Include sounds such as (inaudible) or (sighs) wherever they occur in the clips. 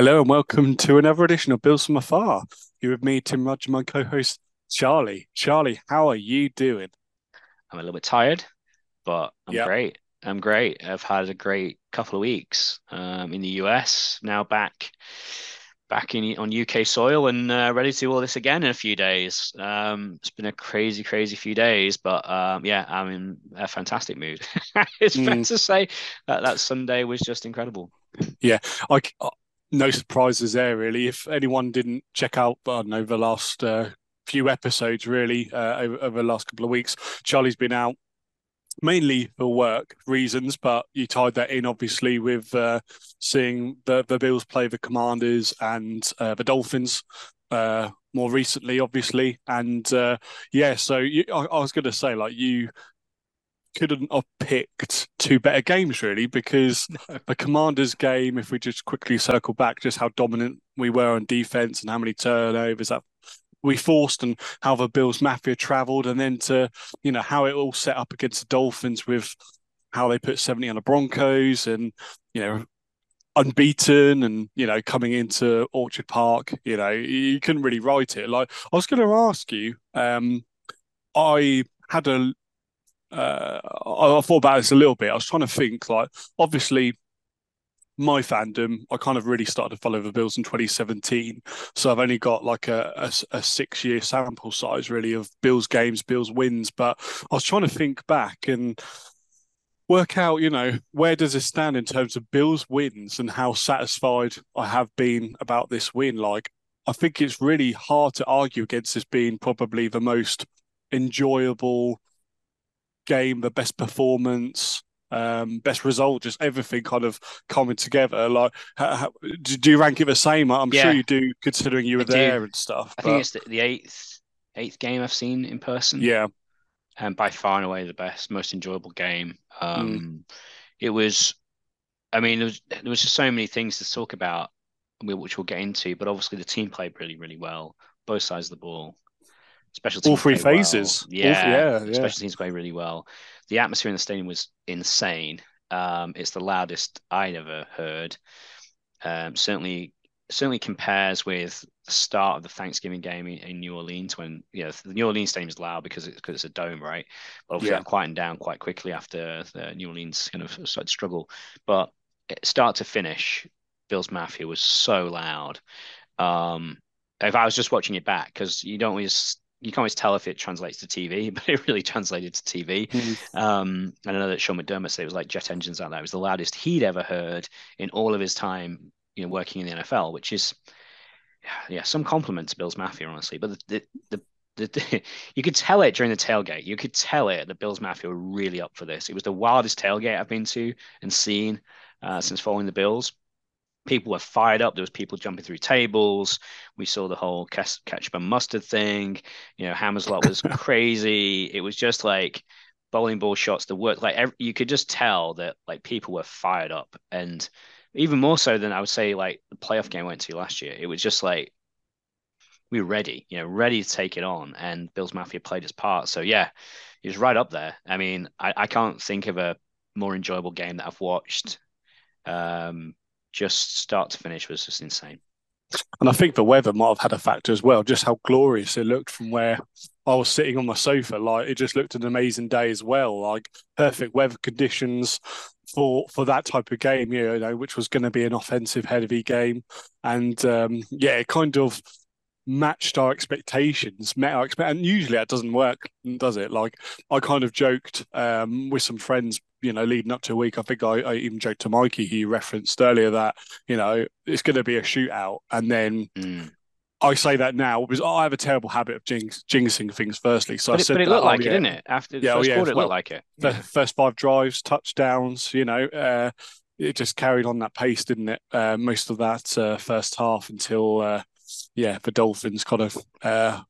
Hello and welcome to another edition of Bills from Afar. You're with me, Tim Roger, my co-host Charlie. Charlie, how are you doing? I'm a little bit tired, but I'm Yeah. great. I'm great. I've had a great couple of weeks um, in the US. Now back back in on UK soil and uh, ready to do all this again in a few days. Um, it's been a crazy, crazy few days, but um, yeah, I'm in a fantastic mood. (laughs) It's fair Mm, to say that that Sunday was just incredible. yeah, I, no surprises there really. If anyone didn't check out, I don't know, the last uh, few episodes really uh, over, over the last couple of weeks, Charlie's been out mainly for work reasons, but you tied that in obviously with uh, seeing the the Bills play the Commanders and uh, the Dolphins uh, more recently, obviously, and uh, yeah. So you, I, I was going to say like you couldn't have picked two better games really because (laughs) the Commanders game, if we just quickly circle back, just how dominant we were on defense and how many turnovers that we forced and how the Bills Mafia travelled, and then to you know how it all set up against the Dolphins with how they put 70 on the Broncos and you know unbeaten and you know coming into Orchard Park, you know you couldn't really write it. Like I was going to ask you, um, I had a uh, I, I thought about this a little bit. I was trying to think like obviously my fandom, I kind of really started to follow the Bills in 2017. So I've only got like a, a, a six year sample size really of Bills games, Bills wins. But I was trying to think back and work out, you know, where does it stand in terms of Bills wins and how satisfied I have been about this win. Like, I think it's really hard to argue against this being probably the most enjoyable game, the best performance, um, best result, just everything kind of coming together. Like, how, how, do you rank it the same? I'm sure you do, considering you were there and stuff. I think it's the, the eighth eighth game I've seen in person, yeah, and by far and away the best, most enjoyable game. mm, Um, it was. I mean, there was there was just so many things to talk about, which we'll get into. But obviously, the team played really, really well, both sides of the ball. Special all three played well. phases. All Yeah, yeah, yeah, special teams played really well. The atmosphere in the stadium was insane. Um, it's the loudest I ever heard. Um, certainly, certainly compares with the start of the Thanksgiving game in, in New Orleans when you know the New Orleans stadium is loud because it's because it's a dome, right? But obviously yeah. that quietened down quite quickly after the New Orleans kind of started to struggle. But start to finish, Bills Mafia was so loud. Um, if I was just watching it back, because you don't always you can't always tell if it translates to TV, (laughs) but it really translated to TV. Mm. Um, and I know that Sean McDermott said it was like jet engines out there. It was the loudest he'd ever heard in all of his time, you know, working in the NFL, which is (sighs) yeah, some compliment to Bills Mafia, honestly. But the the, the, the (laughs) you could tell it during the tailgate. You could tell it that Bills Mafia were really up for this. It was the wildest tailgate I've been to and seen uh, since following the Bills people were fired up. There was people jumping through tables. We saw the whole ketchup and mustard thing. You know, Hammer's Lot was (laughs) crazy. It was just like bowling ball shots. The work, like every, you could just tell that like people were fired up, and even more so than I would say like the playoff game I went to last year. It was just like we were ready, you know, ready to take it on, and Bills Mafia played his part. So yeah, he was right up there. I mean, I, I can't think of a more enjoyable game that I've watched. Um, just start to finish was just insane. And I think the weather might have had a factor as well, just how glorious it looked from where I was sitting on my sofa. Like it just looked an amazing day as well. Like perfect weather conditions for for that type of game, you know, which was going to be an offensive heavy game. And um, yeah, it kind of matched our expectations, met our expect, and usually that doesn't work, does it? Like I kind of joked um, with some friends, you know, leading up to a week. I think I, I even joked to Mikey, he referenced earlier that you know it's going to be a shootout, and then Mm. I say that now because I have a terrible habit of jinx, jinxing things. Firstly, so I it, said but it that, looked oh like it, yeah, didn't it? After the yeah, oh first yeah. quarter, it looked like it. the Yeah. first five drives, touchdowns, you know, uh, it just carried on that pace, didn't it? Uh, most of that uh, first half until, uh, yeah, the Dolphins kind of uh,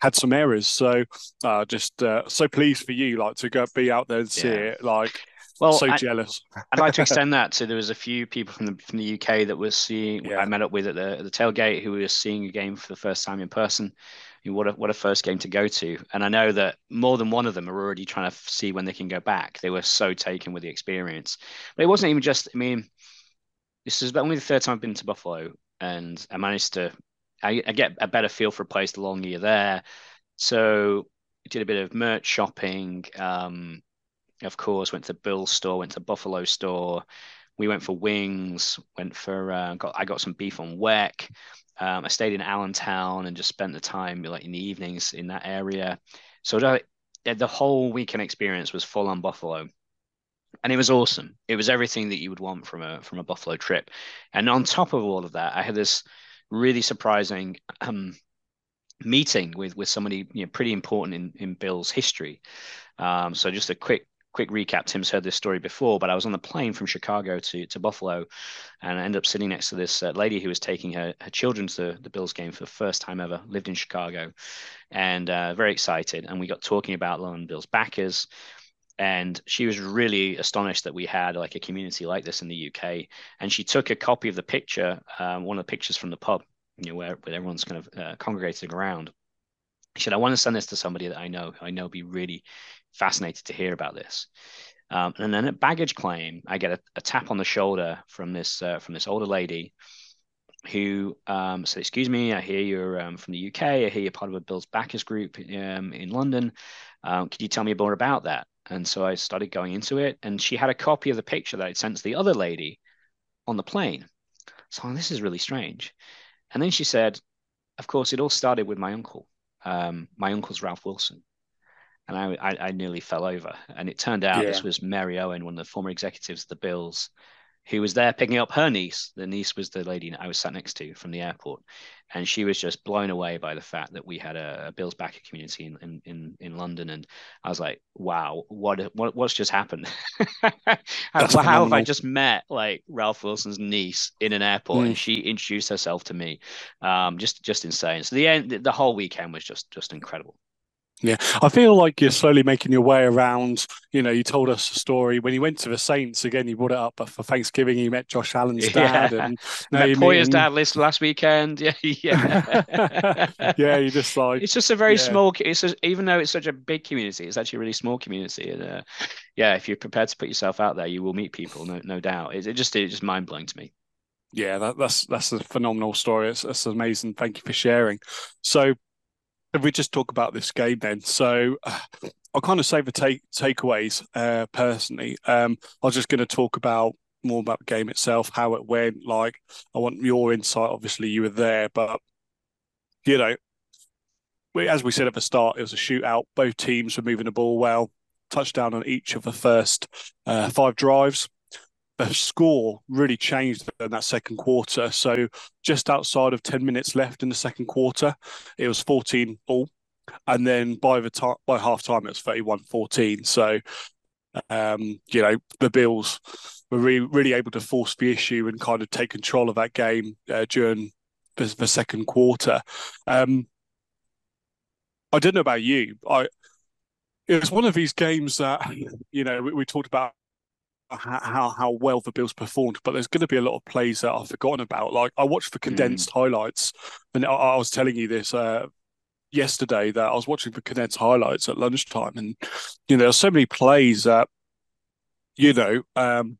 had some errors. So, uh, just uh, so pleased for you, like to go be out there and see it. Like, Well, so I, jealous. I'd like to (laughs) extend that to there was a few people from the from the UK that was seeing I met up with at the at the tailgate who were seeing a game for the first time in person. I mean, what a what a first game to go to. And I know that more than one of them are already trying to see when they can go back. They were so taken with the experience. But it wasn't even just, I mean, this is only the third time I've been to Buffalo. and I managed to I, I, get a better feel for a place the longer you're there. So did a bit of merch shopping. Um, of course, went to Bill's store, went to Buffalo store. We went for wings. Went for uh, got I got some beef on weck. Um, I stayed in Allentown and just spent the time like in the evenings in that area. So that, the whole weekend experience was full on Buffalo and it was awesome. It was everything that you would want from a from a Buffalo trip. And on top of all of that, I had this really surprising um, meeting with with somebody you know pretty important in in Bill's history. Um, so just a quick quick recap. Tim's heard this story before, but I was on the plane from Chicago to to Buffalo, and I ended up sitting next to this uh, lady who was taking her her children to the Bills game for the first time ever. Lived in Chicago, and uh, very excited. And we got talking about London Bills backers and she was really astonished that we had like a community like this in the UK. And she took a copy of the picture, um, one of the pictures from the pub, you know, where, where everyone's kind of uh, congregating around. She said, "I want to send this to somebody that I know. I know be really fascinated to hear about this." Um, and then at baggage claim, I get a, a tap on the shoulder from this uh, from this older lady who um, said, "Excuse me, I hear you're um, from the UK. I hear you're part of a Bills backers group um, in London. Um, could you tell me more about that?" And so I started going into it, and she had a copy of the picture that I'd sent to the other lady on the plane. So this is really strange. And then she said, Of course, it all started with my uncle. Um, my uncle's Ralph Wilson. And I, I, I, nearly fell over. And it turned out yeah. this was Mary Owen, one of the former executives of the Bills, who was there picking up her niece. The niece was the lady I was sat next to from the airport, and she was just blown away by the fact that we had a, a Bills backer community in, in, in in London. And I was like, "Wow, what what what's just happened? (laughs) how, how have I just met like Ralph Wilson's niece in an airport, mm. and she introduced herself to me? Um, just just insane. So the end, the whole weekend was just just incredible. Yeah, I feel like you're slowly making your way around. You know, you told us a story when you went to the Saints again. You brought it up, but for Thanksgiving, you met Josh Allen's dad, yeah. and (laughs) now met Poyer's dad list last weekend. (laughs) Yeah, yeah, (laughs) yeah. You just like it's just a very yeah. small. It's just, even though it's such a big community, it's actually a really small community, and uh, yeah, if you're prepared to put yourself out there, you will meet people, no, no doubt. It, it just it's just mind blowing to me. Yeah, that, that's that's a phenomenal story. It's, it's amazing. Thank you for sharing. So if we just talk about this game then, so uh, I'll kind of save the take takeaways uh, personally. Um, I was just going to talk about more about the game itself, how it went. Like, I want your insight. Obviously, you were there, but you know, we, as we said at the start, it was a shootout. Both teams were moving the ball well. Touchdown on each of the first uh, five drives the score really changed in that second quarter. So just outside of 10 minutes left in the second quarter, it was 14 all. And then by the time by half time it was 31-14. So um, you know, the Bills were really, really able to force the issue and kind of take control of that game uh, during the, the, second quarter. Um, I don't know about you. I it was one of these games that you know we, we talked about how how well the Bills performed, but there's going to be a lot of plays that I've forgotten about. Like I watched the condensed mm. highlights, and I, I, was telling you this uh, yesterday that I was watching the condensed highlights at lunchtime, and you know, there's so many plays that you know, um,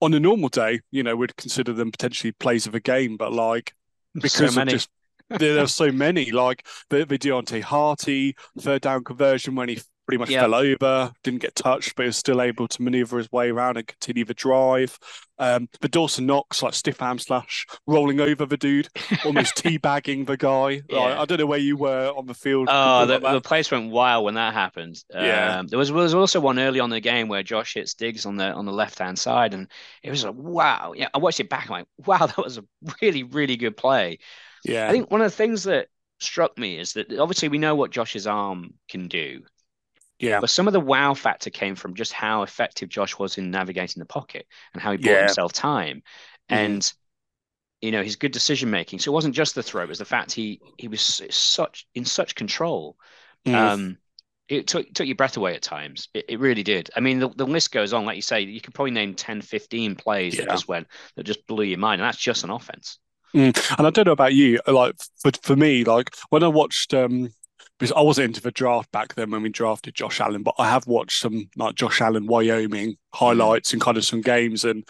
on a normal day, you know, we'd consider them potentially plays of a game, but like (laughs) because so of just there's so many, like the, the Deonte Harty third down conversion when he pretty much yep. fell over, didn't get touched, but was still able to maneuver his way around and continue the drive. Um, but Dawson Knox, like stiff arm slash, rolling over the dude, almost (laughs) teabagging the guy. Yeah. Like, I don't know where you were on the field. Oh, the, the, place went wild when that happened. Yeah. Um, there was there was also one early on in the game where Josh hits Diggs on the on the left hand side, and it was like, wow. Yeah, I watched it back. I'm like, (laughs) wow, that was a really really good play. Yeah. I think one of the things that struck me is that obviously we know what Josh's arm can do. Yeah. But some of the wow factor came from just how effective Josh was in navigating the pocket and how he bought yeah. himself time. Mm-hmm. And you know, his good decision making. So it wasn't just the throw, it was the fact he he was such in such control. Mm. Um it took took your breath away at times. It, it really did. I mean, the, the list goes on. Like you say, you could probably name 10, 15 plays yeah. that just went that just blew your mind. And that's just an offense. Mm. And I don't know about you, like for for me, like when I watched um because I wasn't into the draft back then when we drafted Josh Allen, but I have watched some like Josh Allen Wyoming highlights and kind of some games. And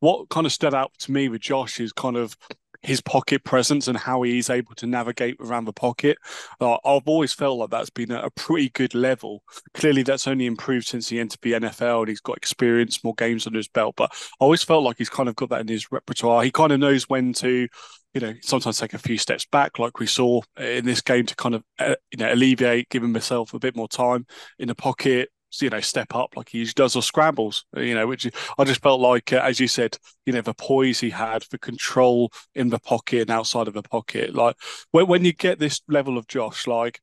what kind of stood out to me with Josh is kind of his pocket presence and how he's able to navigate around the pocket. Uh, I've always felt like that's been a, a, pretty good level. Clearly, that's only improved since he entered the NFL and he's got experience, more games under his belt. But I always felt like he's kind of got that in his repertoire. He kind of knows when to, you know, sometimes take a few steps back, like we saw in this game, to kind of, uh, you know, alleviate, give himself a bit more time in the pocket, you know step up like he usually does or scrambles you know which i just felt like uh, as you said you know the poise he had the control in the pocket and outside of the pocket. Like when, when you get this level of josh like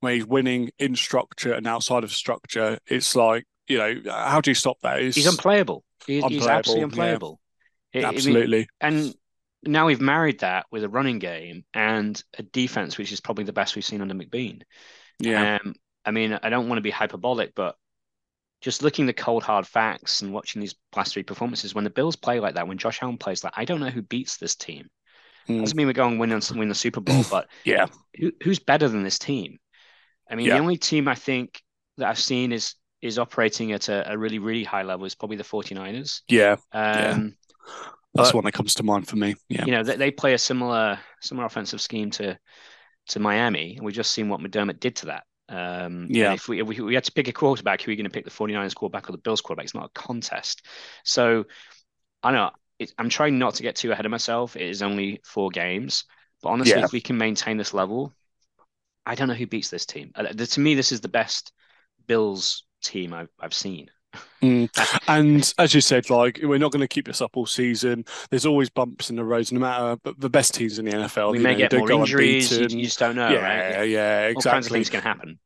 when he's winning in structure and outside of structure it's like you know how do you stop that? It's he's unplayable. He's, unplayable, he's absolutely unplayable. Yeah. it, absolutely. I mean, and now we've married that with a running game and a defense which is probably the best we've seen under McBeane. Yeah. Um, I mean, I don't want to be hyperbolic, but just looking the cold hard facts and watching these last three performances, when the Bills play like that, when Josh Allen plays like, I don't know who beats this team. Mm. Doesn't mean we're going to win win the Super Bowl, but (laughs) yeah, who, who's better than this team? I mean, yeah. the only team I think that I've seen is is operating at a, a really really high level is probably the 49ers. Yeah, um, yeah. That's but, one that comes to mind for me. Yeah, you know they, they play a similar similar offensive scheme to to Miami, and we've just seen what McDermott did to that. Um, yeah. If we, if we, had to pick a quarterback, who are we going to pick the 49ers quarterback or the Bills quarterback? It's not a contest. So I know it, I'm trying not to get too ahead of myself. It is only four games. But honestly, yeah. if we can maintain this level, I don't know who beats this team. Uh, to me, this is the best Bills team I've, I've seen. Mm. (laughs) And as you said, like we're not going to keep this up all season. There's always bumps in the roads, no matter. But the best teams in the NFL, we may know, get more injuries. You, you, just don't know. Yeah, right? yeah, exactly. All kinds of things can happen.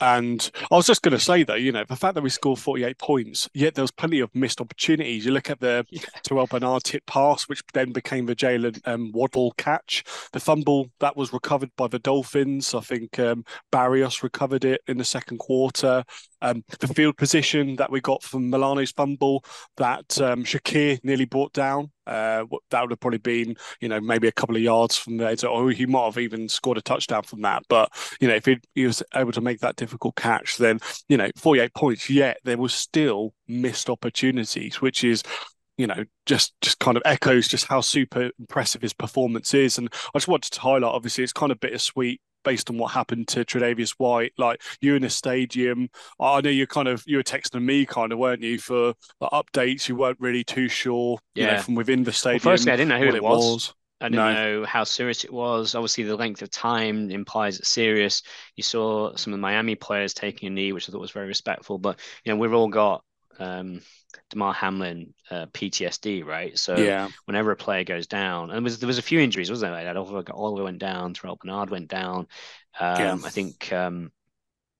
And I was just going to say that, you know, the fact that we scored 48 points, yet there was plenty of missed opportunities. You look at the (laughs) yeah. Terrel Bernard tip pass, which then became the Jaylen um, Waddle catch. The fumble that was recovered by the Dolphins. I think um, Berrios recovered it in the second quarter. Um, the field position that we got from Milano's fumble that um, Shakir nearly brought down. Uh, that would have probably been, you know, maybe a couple of yards from there. So, or he might have even scored a touchdown from that. But, you know, if he, he was able to make that difficult catch, then, you know, 48 points, yet there was still missed opportunities, which is you know, just just kind of echoes just how super impressive his performance is. And I just wanted to highlight, obviously, it's kind of bittersweet based on what happened to Tre'Davious White. Like you in the stadium, I know you kind of you were texting me, kind of, weren't you, for like, updates? You weren't really too sure, yeah. you know, from within the stadium. Well, firstly, I didn't know who it was. was. I didn't no. know how serious it was. Obviously, the length of time implies it's serious. You saw some of the Miami players taking a knee, which I thought was very respectful. But you know, we've all got um, Damar Hamlin uh, PTSD, right? So yeah. whenever a player goes down, and there was, there was a few injuries, wasn't there? Like Oliver, Oliver went down, Terrel Bernard went down. Um, yeah. I think um,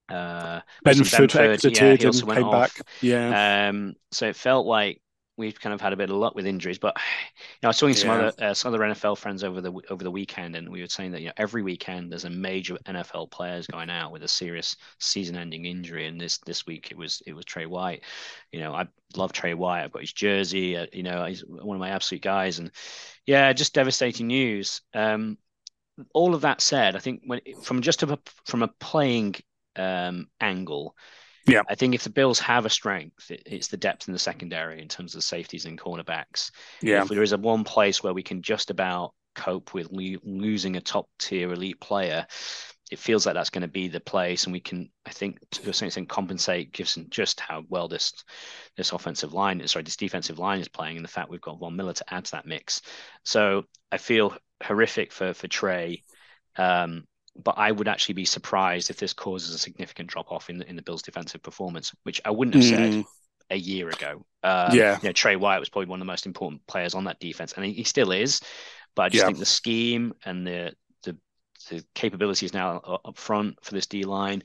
uh, Benford, Benford exited yeah, and came off. back. Yeah. Um, so it felt like we've kind of had a bit of luck with injuries. But (sighs) you know, I was talking to some other uh, some other NFL friends over the over the weekend, and we were saying that you know every weekend there's a major NFL players going out with a serious season-ending injury, and this this week it was it was Tre White. You know, I love Tre White. I've got his jersey. Uh, you know, he's one of my absolute guys, and yeah, just devastating news. Um, all of that said, I think when from just a from a playing um, angle yeah, I think if the Bills have a strength, it, it's the depth in the secondary in terms of safeties and cornerbacks. Yeah, if there is a one place where we can just about cope with lo- losing a top tier elite player, it feels like that's going to be the place, and we can, I think, to a certain extent, compensate given just how well this this offensive line, sorry, this defensive line is playing, and the fact we've got Von Miller to add to that mix. So I feel horrific for for Tre. Um, but I would actually be surprised if this causes a significant drop off in the, in the Bills' defensive performance, which I wouldn't have mm. said a year ago. Um, yeah, you know, Tre White was probably one of the most important players on that defense, and he, he still is. But I just yeah. think the scheme and the the the capabilities now up front for this D line,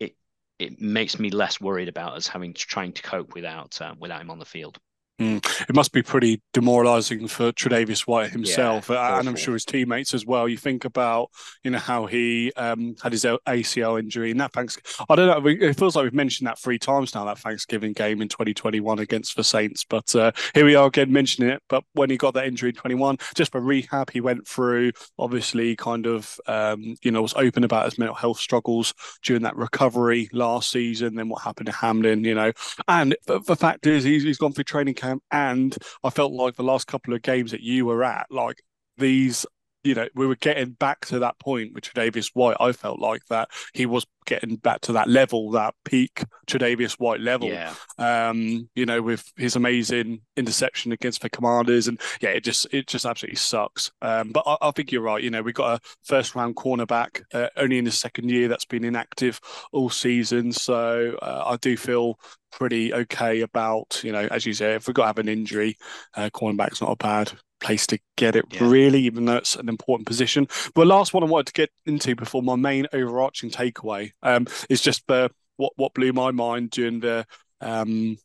it it makes me less worried about us having trying to cope without um, without him on the field. Mm. It must be pretty demoralising for Tre'Davious White himself, yeah, and I'm sure his teammates as well. You think about, you know, how he um, had his ACL injury, and that thanks. I don't know. It feels like we've mentioned that three times now. That Thanksgiving game in 2021 against the Saints, but uh, here we are again mentioning it. But when he got that injury in 21, just for rehab, he went through. Obviously, kind of, um, you know, was open about his mental health struggles during that recovery last season. Then what happened to Hamlin, you know, and the fact is, he's, he's gone through training camp, and I felt like the last couple of games that you were at, like these you know, we were getting back to that point with Tre'Davious White. I felt like that he was getting back to that level, that peak Tre'Davious White level. Yeah. Um, you know, with his amazing interception against the Commanders, and yeah, it just it just absolutely sucks. Um, but I, I think you're right. You know, we got a first round cornerback uh, only in the second year that's been inactive all season, so uh, I do feel pretty okay about you know, as you say, if we've got to have an injury, uh, cornerback's not a bad place to get it, yeah. really, even though it's an important position. But last one I wanted to get into before my main overarching takeaway um, is just the what what blew my mind during the um,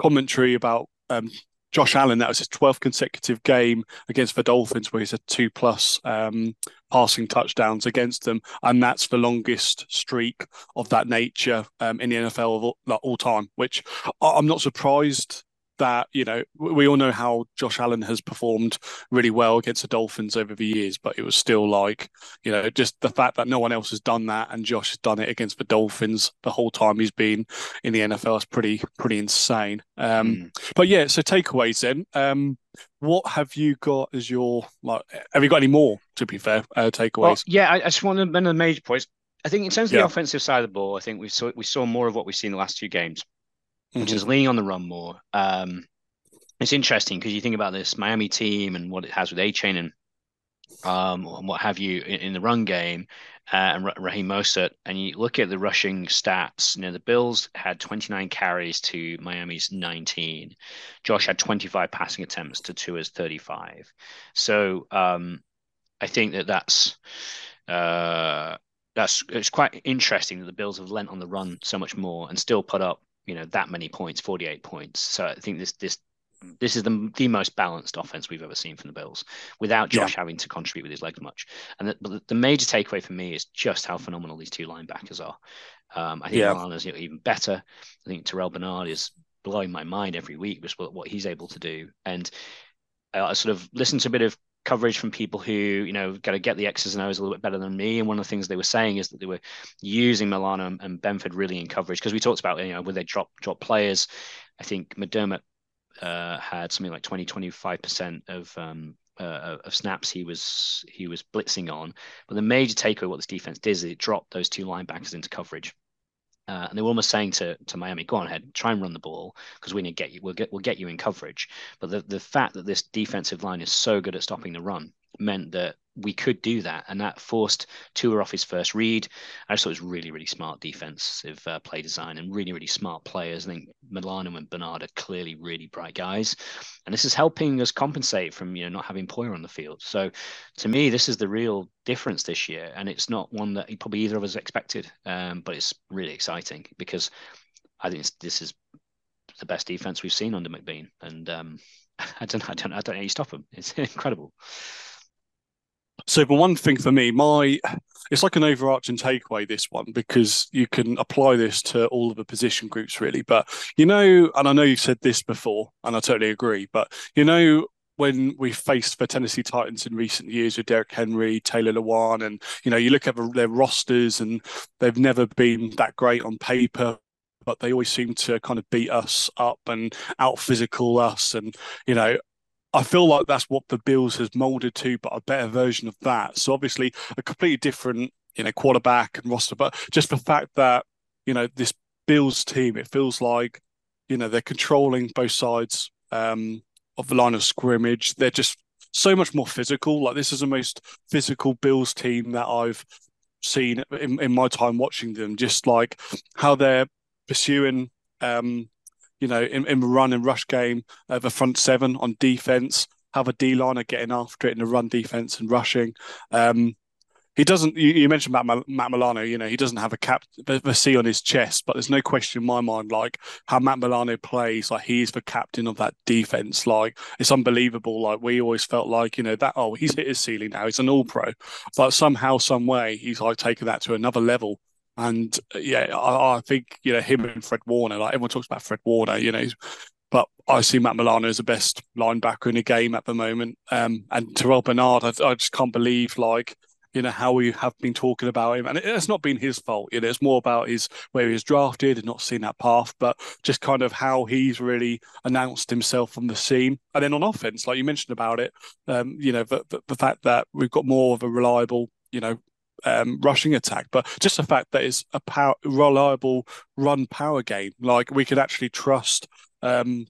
commentary about um, Josh Allen. That was his 12th consecutive game against the Dolphins, where he's had two plus um, passing touchdowns against them, and that's the longest streak of that nature um, in the NFL of all, like, all time. Which I'm not surprised that you know we all know how Josh Allen has performed really well against the Dolphins over the years, but it was still like you know just the fact that no one else has done that and Josh has done it against the Dolphins the whole time he's been in the NFL is pretty pretty insane. Um, mm. But yeah, so takeaways then. Um, what have you got as your like? Have you got any more? To be fair, uh, takeaways. Well, yeah, I, I just want to mention the major points. I think in terms of yeah. the offensive side of the ball, I think we saw we saw more of what we've seen the last two games which mm-hmm. is leaning on the run more. Um, it's interesting because you think about this Miami team and what it has with Achane and um, and what have you in, in the run game, uh, and Raheem Mostert, and you look at the rushing stats. You know, the Bills had 29 carries to Miami's 19. Josh had 25 passing attempts to Tua's 35. So um, I think that that's uh, that's it's quite interesting that the Bills have lent on the run so much more and still put up you know that many points, 48 points. So I think this this this is the, the most balanced offense we've ever seen from the Bills without Josh yeah. having to contribute with his legs much. And the, the, the, major takeaway for me is just how phenomenal these two linebackers are. Um, I think yeah. Is even better. I think Terrel Bernard is blowing my mind every week with what, what he's able to do. And I sort of listened to a bit of coverage from people who you know got to get the X's and O's a little bit better than me. And one of the things they were saying is that they were using Milano and Benford really in coverage because we talked about you know would they drop drop players. I think McDermott uh, had something like 20 25 percent of um, uh, of snaps he was he was blitzing on. But the major takeaway what this defense did is it dropped those two linebackers into coverage. Uh, and they were almost saying to, to Miami, "Go on ahead, try and run the ball because we need to get you. We'll get we'll get you in coverage." But the the fact that this defensive line is so good at stopping the run meant that we could do that, and that forced Tua off his first read. I just thought it was really, really smart defensive uh, play design and really, really smart players. I think Milano and Bernard are clearly really bright guys, and this is helping us compensate from you know not having Poyer on the field. So, to me, this is the real difference this year, and it's not one that probably either of us expected, um, but it's really exciting because I think this is the best defense we've seen under McBeane, and um, (laughs) I don't, I don't, I don't know how you stop them. It's (laughs) incredible. So the one thing for me, my it's like an overarching takeaway this one because you can apply this to all of the position groups really. But you know, and I know you've said this before, and I totally agree. But you know, when we faced the Tennessee Titans in recent years with Derrick Henry, Taylor Lewan, and you know, you look at their rosters and they've never been that great on paper, but they always seem to kind of beat us up and out physical us. And you know, I feel like that's what the Bills has molded to, but a better version of that. So obviously a completely different, you know, quarterback and roster, but just the fact that, you know, this Bills team, it feels like, you know, they're controlling both sides um, of the line of scrimmage. They're just so much more physical. Like this is the most physical Bills team that I've seen in, in my time watching them. Just like how they're pursuing um, you know, in, in the run and rush game, uh, the front seven on defense, have a D line are getting after it in the run defense and rushing. Um, he doesn't. You, you mentioned Matt, Matt Milano. You know he doesn't have a cap, the C on his chest, but there's no question in my mind like how Matt Milano plays. Like he is the captain of that defense. Like it's unbelievable. Like we always felt like you know that oh he's hit his ceiling now. He's an All Pro, but somehow, some way, he's like taken that to another level. And uh, yeah, I, I, think you know him and Fred Warner. Like everyone talks about Fred Warner, you know, but I see Matt Milano as the best linebacker in the game at the moment. Um, and Terrel Bernard, I, I, just can't believe like you know, how we have been talking about him. And it's not been his fault, you know, it's more about his where he was drafted and not seeing that path, but just kind of how he's really announced himself on the scene. And then on offense, like you mentioned about it, um, you know, the, the, the fact that we've got more of a reliable, you know, um, rushing attack, but just the fact that it's a power, reliable run power game. Like we could actually trust um,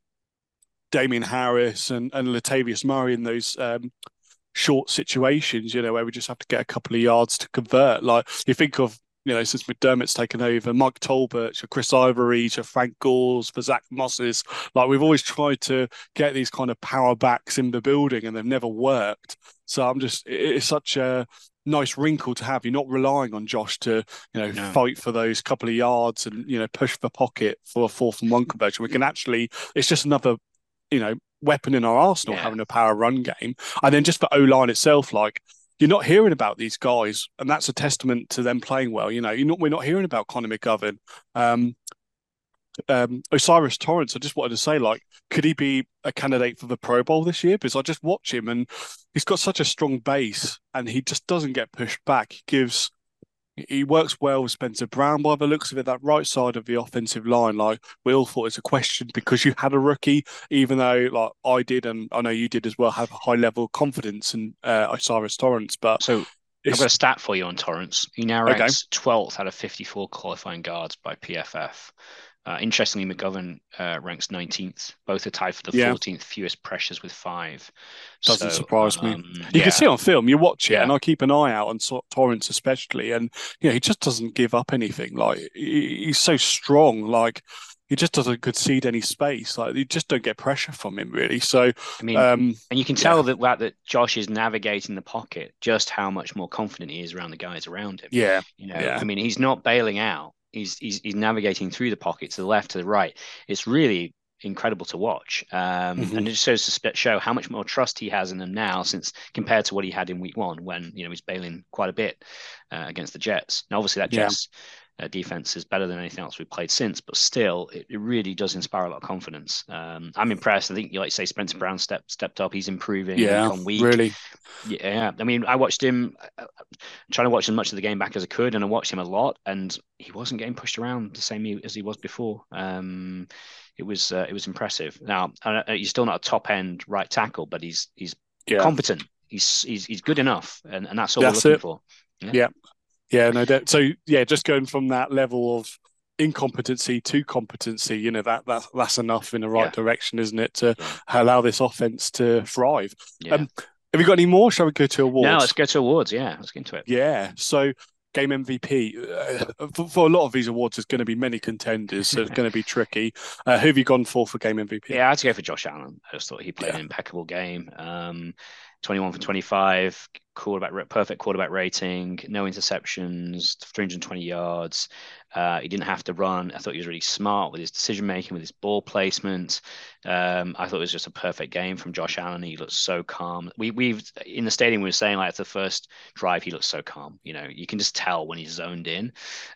Damien Harris and, and Latavius Murray in those um, short situations, you know, where we just have to get a couple of yards to convert. Like you think of, you know, since McDermott's taken over, Mike Tolbert, your Chris Ivory, your Frank Gores, for Zack Mosses, like we've always tried to get these kind of power backs in the building and they've never worked. So I'm just, it's such a nice wrinkle to have. You're not relying on Josh to, you know, no. fight for those couple of yards and, you know, push the pocket for a fourth and one conversion. We can actually, it's just another, you know, weapon in our arsenal yeah. having a power run game. And then just for O line itself, like, you're not hearing about these guys, and that's a testament to them playing well. You know, you're not, we're not hearing about Connor McGovern. Um, um, O'Cyrus Torrence, I just wanted to say, like, could he be a candidate for the Pro Bowl this year? Because I just watch him and he's got such a strong base and he just doesn't get pushed back. He gives, he works well with Spencer Brown by the looks of it, that right side of the offensive line. Like, we all thought it's a question because you had a rookie, even though, like, I did and I know you did as well, have a high level of confidence in uh, O'Cyrus Torrence. But so I've got a stat for you on Torrence. He now ranks okay. 12th out of 54 qualifying guards by PFF. Uh, interestingly, McGovern uh, ranks 19th. Both are tied for the yeah. 14th fewest pressures with five. Doesn't so, surprise um, me. You yeah. can see on film, you watch it, yeah. and I keep an eye out on Torrence especially, and you know he just doesn't give up anything. Like he, he's so strong. Like he just doesn't concede any space. Like you just don't get pressure from him really. So I mean, um, and you can tell yeah. that that Josh is navigating the pocket, just how much more confident he is around the guys around him. Yeah, you know, yeah. I mean, he's not bailing out he's, he's he's navigating through the pocket to the left to the right. It's really incredible to watch, um, mm-hmm. and it just shows to show how much more trust he has in them now, since compared to what he had in week one, when you know he's bailing quite a bit uh, against the Jets. Now, obviously, that Jets uh, defense is better than anything else we've played since, but still, it, it really does inspire a lot of confidence. Um, I'm impressed. I think, like you say, Spencer Brown stepped stepped up. He's improving yeah, week on week. Really, yeah. I mean, I watched him, uh, trying to watch as much of the game back as I could, and I watched him a lot, and he wasn't getting pushed around the same as he was before. Um, it was uh, it was impressive. Now, he's still not a top end right tackle, but he's he's yeah. competent. He's, he's he's good enough, and, and that's all that's we're looking it. for. Yeah. yeah. Yeah, no doubt. So yeah, just going from that level of incompetency to competency, you know, that, that that's enough in the right yeah. direction, isn't it, to allow this offense to thrive. Yeah. Um, have you got any more? Shall we go to awards? No, let's go to awards. Yeah, let's get into it. Yeah. So game MVP uh, for, for, a lot of these awards, there's going to be many contenders, so it's (laughs) going to be tricky. Uh, who have you gone for for game MVP? Yeah, I had to go for Josh Allen. I just thought he played yeah. an impeccable game. Um, 21 for 25, quarterback perfect quarterback rating, no interceptions, 320 yards. Uh, he didn't have to run. I thought he was really smart with his decision making, with his ball placement. Um, I thought it was just a perfect game from Josh Allen. He looked so calm. We we've in the stadium we were saying like the first drive he looked so calm. You know, you can just tell when he's zoned in.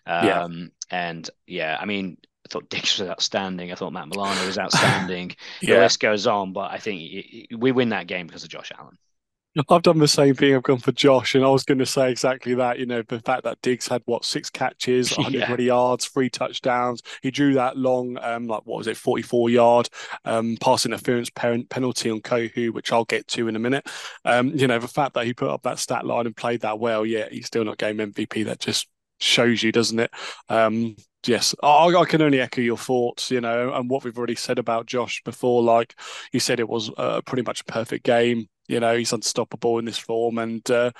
Um, yeah. And yeah, I mean, I thought Diggs was outstanding. I thought Matt Milano was outstanding. (laughs) yeah. The list goes on, but I think we win that game because of Josh Allen. (laughs) I've done the same thing. I've gone for Josh, and I was going to say exactly that. You know, the fact that Diggs had what six catches, 120 (laughs) yeah. yards, three touchdowns. He drew that long, um, like what was it, 44 yard um, pass interference parent penalty on Kohou, which I'll get to in a minute. Um, you know, the fact that he put up that stat line and played that well, yeah, he's still not game MVP. That just shows you, doesn't it? Um, yes, I, I, can only echo your thoughts, you know, and what we've already said about Josh before. Like you said, it was uh, pretty much a perfect game. You know, he's unstoppable in this form, and uh,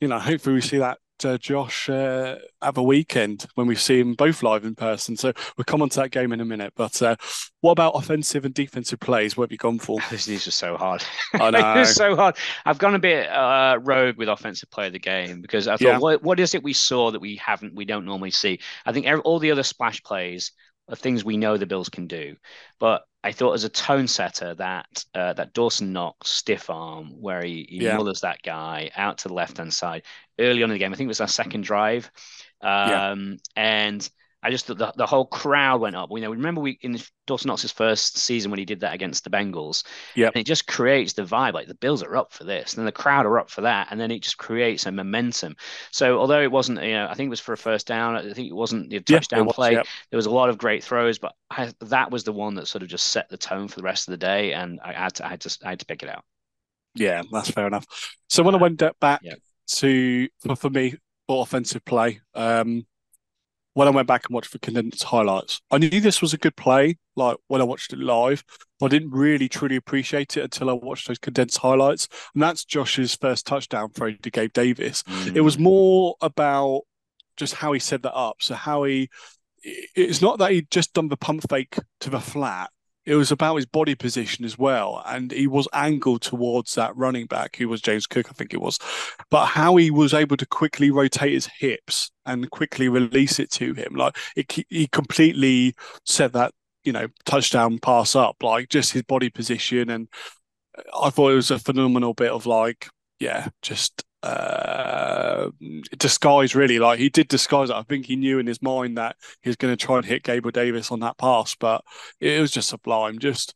you know, hopefully we see that uh, Josh uh, have a weekend when we see him both live in person. So we'll come on to that game in a minute. But uh, what about offensive and defensive plays? What have you gone for? (sighs) These are so hard. I (laughs) know. it's so hard. I've gone a bit uh, rogue with offensive play of the game because I thought, yeah. what, what is it we saw that we haven't, we don't normally see? I think all the other splash plays are things we know the Bills can do. But I thought as a tone setter that uh, that Dawson Knox stiff arm where he, he yeah. mullers that guy out to the left hand side early on in the game. I think it was our second drive, um, yeah. and I just thought the, the whole crowd went up. You know, remember we in Dawson Knox's first season when he did that against the Bengals. Yeah, And it just creates the vibe like the Bills are up for this, and then the crowd are up for that, and then it just creates a momentum. So although it wasn't, you know, I think it was for a first down. I think it wasn't the touchdown yeah, was, play. Yeah. There was a lot of great throws, but I, that was the one that sort of just set the tone for the rest of the day, and I had to, I had to, I had to pick it out. Yeah, that's fair enough. So when I went back yeah. to for, for me offensive play, um, when I went back and watched the condensed highlights, I knew this was a good play. Like when I watched it live, I didn't really truly appreciate it until I watched those condensed highlights. And that's Josh's first touchdown throw to Gabe Davis. Mm. It was more about just how he set that up. So how he, it's not that he just done the pump fake to the flat it was about his body position as well. And he was angled towards that running back, who was James Cook, I think it was. But how he was able to quickly rotate his hips and quickly release it to him, like it, he completely set that, you know, touchdown pass up, like just his body position. And I thought it was a phenomenal bit of like, yeah, just uh, disguise really. Like he did disguise it. I think he knew in his mind that he was going to try and hit Gabriel Davis on that pass, but it was just sublime. Just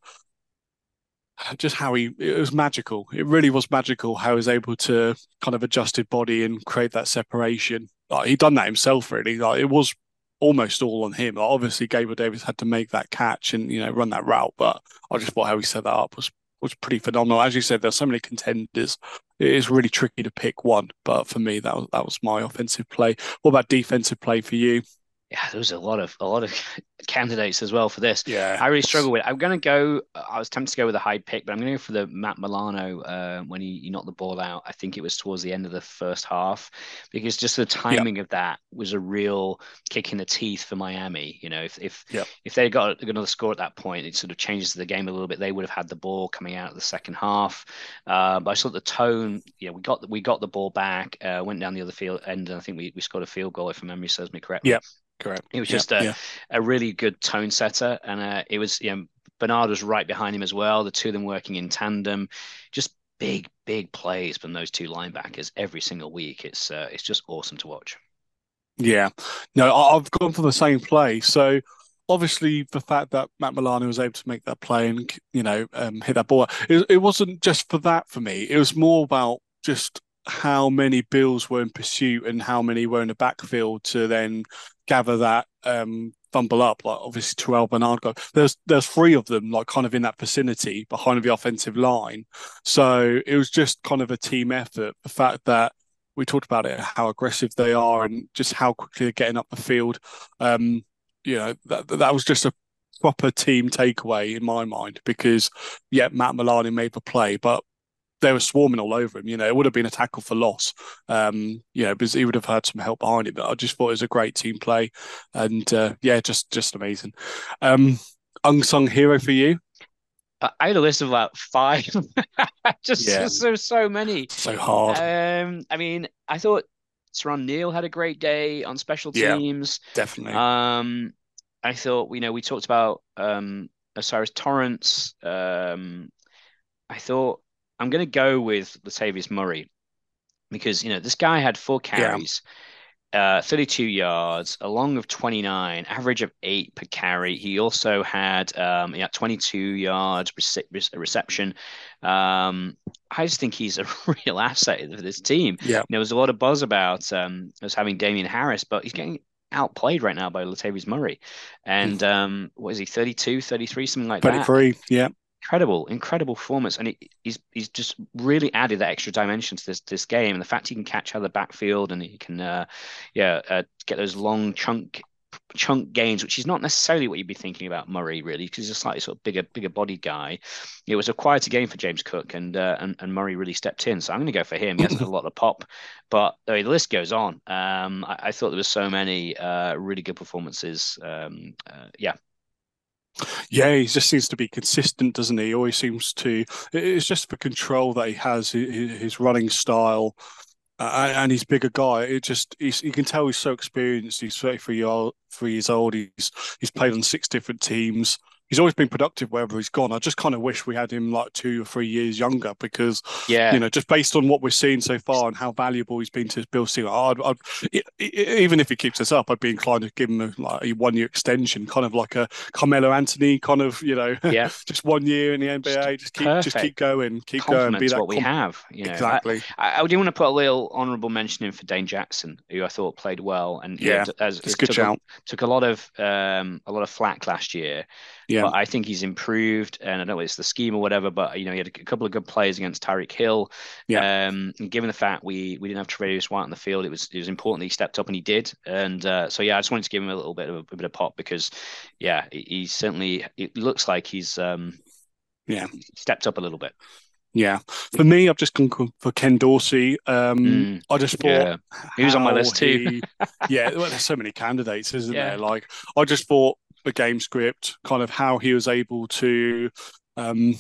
just how he it was magical. It really was magical how he was able to kind of adjust his body and create that separation. Like he done that himself really. Like it was almost all on him. Like obviously Gabriel Davis had to make that catch and you know run that route, but I just thought how he set that up was was pretty phenomenal. As you said, there's so many contenders. It is really tricky to pick one, but for me, that was that was my offensive play. What about defensive play for you? Yeah, there was a lot of a lot of (laughs) candidates as well for this. Yeah, I really struggle with. It. I'm going to go. I was tempted to go with a high pick, but I'm going to go for the Matt Milano uh, when he, he knocked the ball out. I think it was towards the end of the first half, because just the timing of that was a real kick in the teeth for Miami. You know, if if if they got another score at that point, it sort of changes the game a little bit. They would have had the ball coming out of the second half. Uh, but I saw the tone. You know, we got the, we got the ball back, uh, went down the other field end, and I think we, we scored a field goal if memory serves me correctly. Yeah. Correct. It was just a, a really good tone setter, and uh, it was you know Bernard was right behind him as well. The two of them working in tandem, just big big plays from those two linebackers every single week. It's uh, it's just awesome to watch. Yeah, no, I've gone for the same play. So obviously the fact that Matt Milano was able to make that play and you know um, hit that ball, it, it wasn't just for that for me. It was more about just how many Bills were in pursuit and how many were in the backfield to then gather that um, fumble up. Like obviously Terrel Bernard got there's there's three of them like kind of in that vicinity behind the offensive line. So it was just kind of a team effort. The fact that we talked about it, how aggressive they are, and just how quickly they're getting up the field. Um, you know that that was just a proper team takeaway in my mind because yeah, Matt Milano made the play, but they were swarming all over him. You know, it would have been a tackle for loss. Um, you know, because he would have had some help behind him. But I just thought it was a great team play, and uh, yeah, just just amazing. Um, unsung hero for you? I had a list of about five. (laughs) just, yeah. so so many. So hard. Um, I mean, I thought Siran Neal had a great day on special teams. Yeah, definitely. Um, I thought you know we talked about um O'Cyrus Torrence. Um, I thought I'm going to go with Latavius Murray because you know this guy had four carries, yeah. uh, 32 yards, a long of 29, average of eight per carry. He also had um, yeah 22 yards rece- reception. Um, I just think he's a (laughs) real asset for this team. Yeah, there was a lot of buzz about um, us having Damien Harris, but he's getting outplayed right now by Latavius Murray. And um, what is he, 32, 33, something like 33, that? 33, yeah incredible, incredible performance, and he, he's he's just really added that extra dimension to this this game. And the fact he can catch out of the backfield and he can, uh, yeah, uh, get those long chunk chunk gains, which is not necessarily what you'd be thinking about Murray, really, because he's a slightly sort of bigger bigger bodied guy. It was a quieter game for James Cook, and uh, and, and Murray really stepped in. So I'm going to go for him. He hasn't a lot of pop, but I mean, the list goes on. Um, I, I, thought there was so many uh, really good performances. Um, uh, yeah, yeah, he just seems to be consistent, doesn't he? He always seems to. It's just the control that he has, his running style, and he's bigger guy. It just he's you can tell he's so experienced. He's 33 year three years old. He's he's played on six different teams. He's always been productive wherever he's gone. I just kind of wish we had him like two or three years younger because, yeah, you know, just based on what we're seeing so far and how valuable he's been to Bill. team, I'd, I'd, even if he keeps us up, I'd be inclined to give him a, like a one year extension, kind of like a Carmelo Anthony kind of, you know, yeah, (laughs) just one year in the NBA, just keep Perfect. just keep going, keep going, be that what we have. You know, exactly. I, I, do want to put a little honourable mention in for Dane Jackson, who I thought played well, and yeah, as, it's good took shout. A, took a lot of um, a lot of flack last year. Yeah. But I think he's improved, and I don't know it's the scheme or whatever, but you know he had a couple of good plays against Tyreek Hill. Yeah. Um, and given the fact we we didn't have Tre'Davious White on the field, it was it was important that he stepped up and he did. And uh, so yeah, I just wanted to give him a little bit of a, a bit of pop because yeah, he, he, certainly it looks like he's um yeah stepped up a little bit. Yeah, for me, I've just gone for Ken Dorsey. Um, mm, I just thought yeah. he was on my list too. yeah, well, there's so many (laughs) candidates, isn't yeah. there? Like, I just thought the game script, kind of how he was able to, um,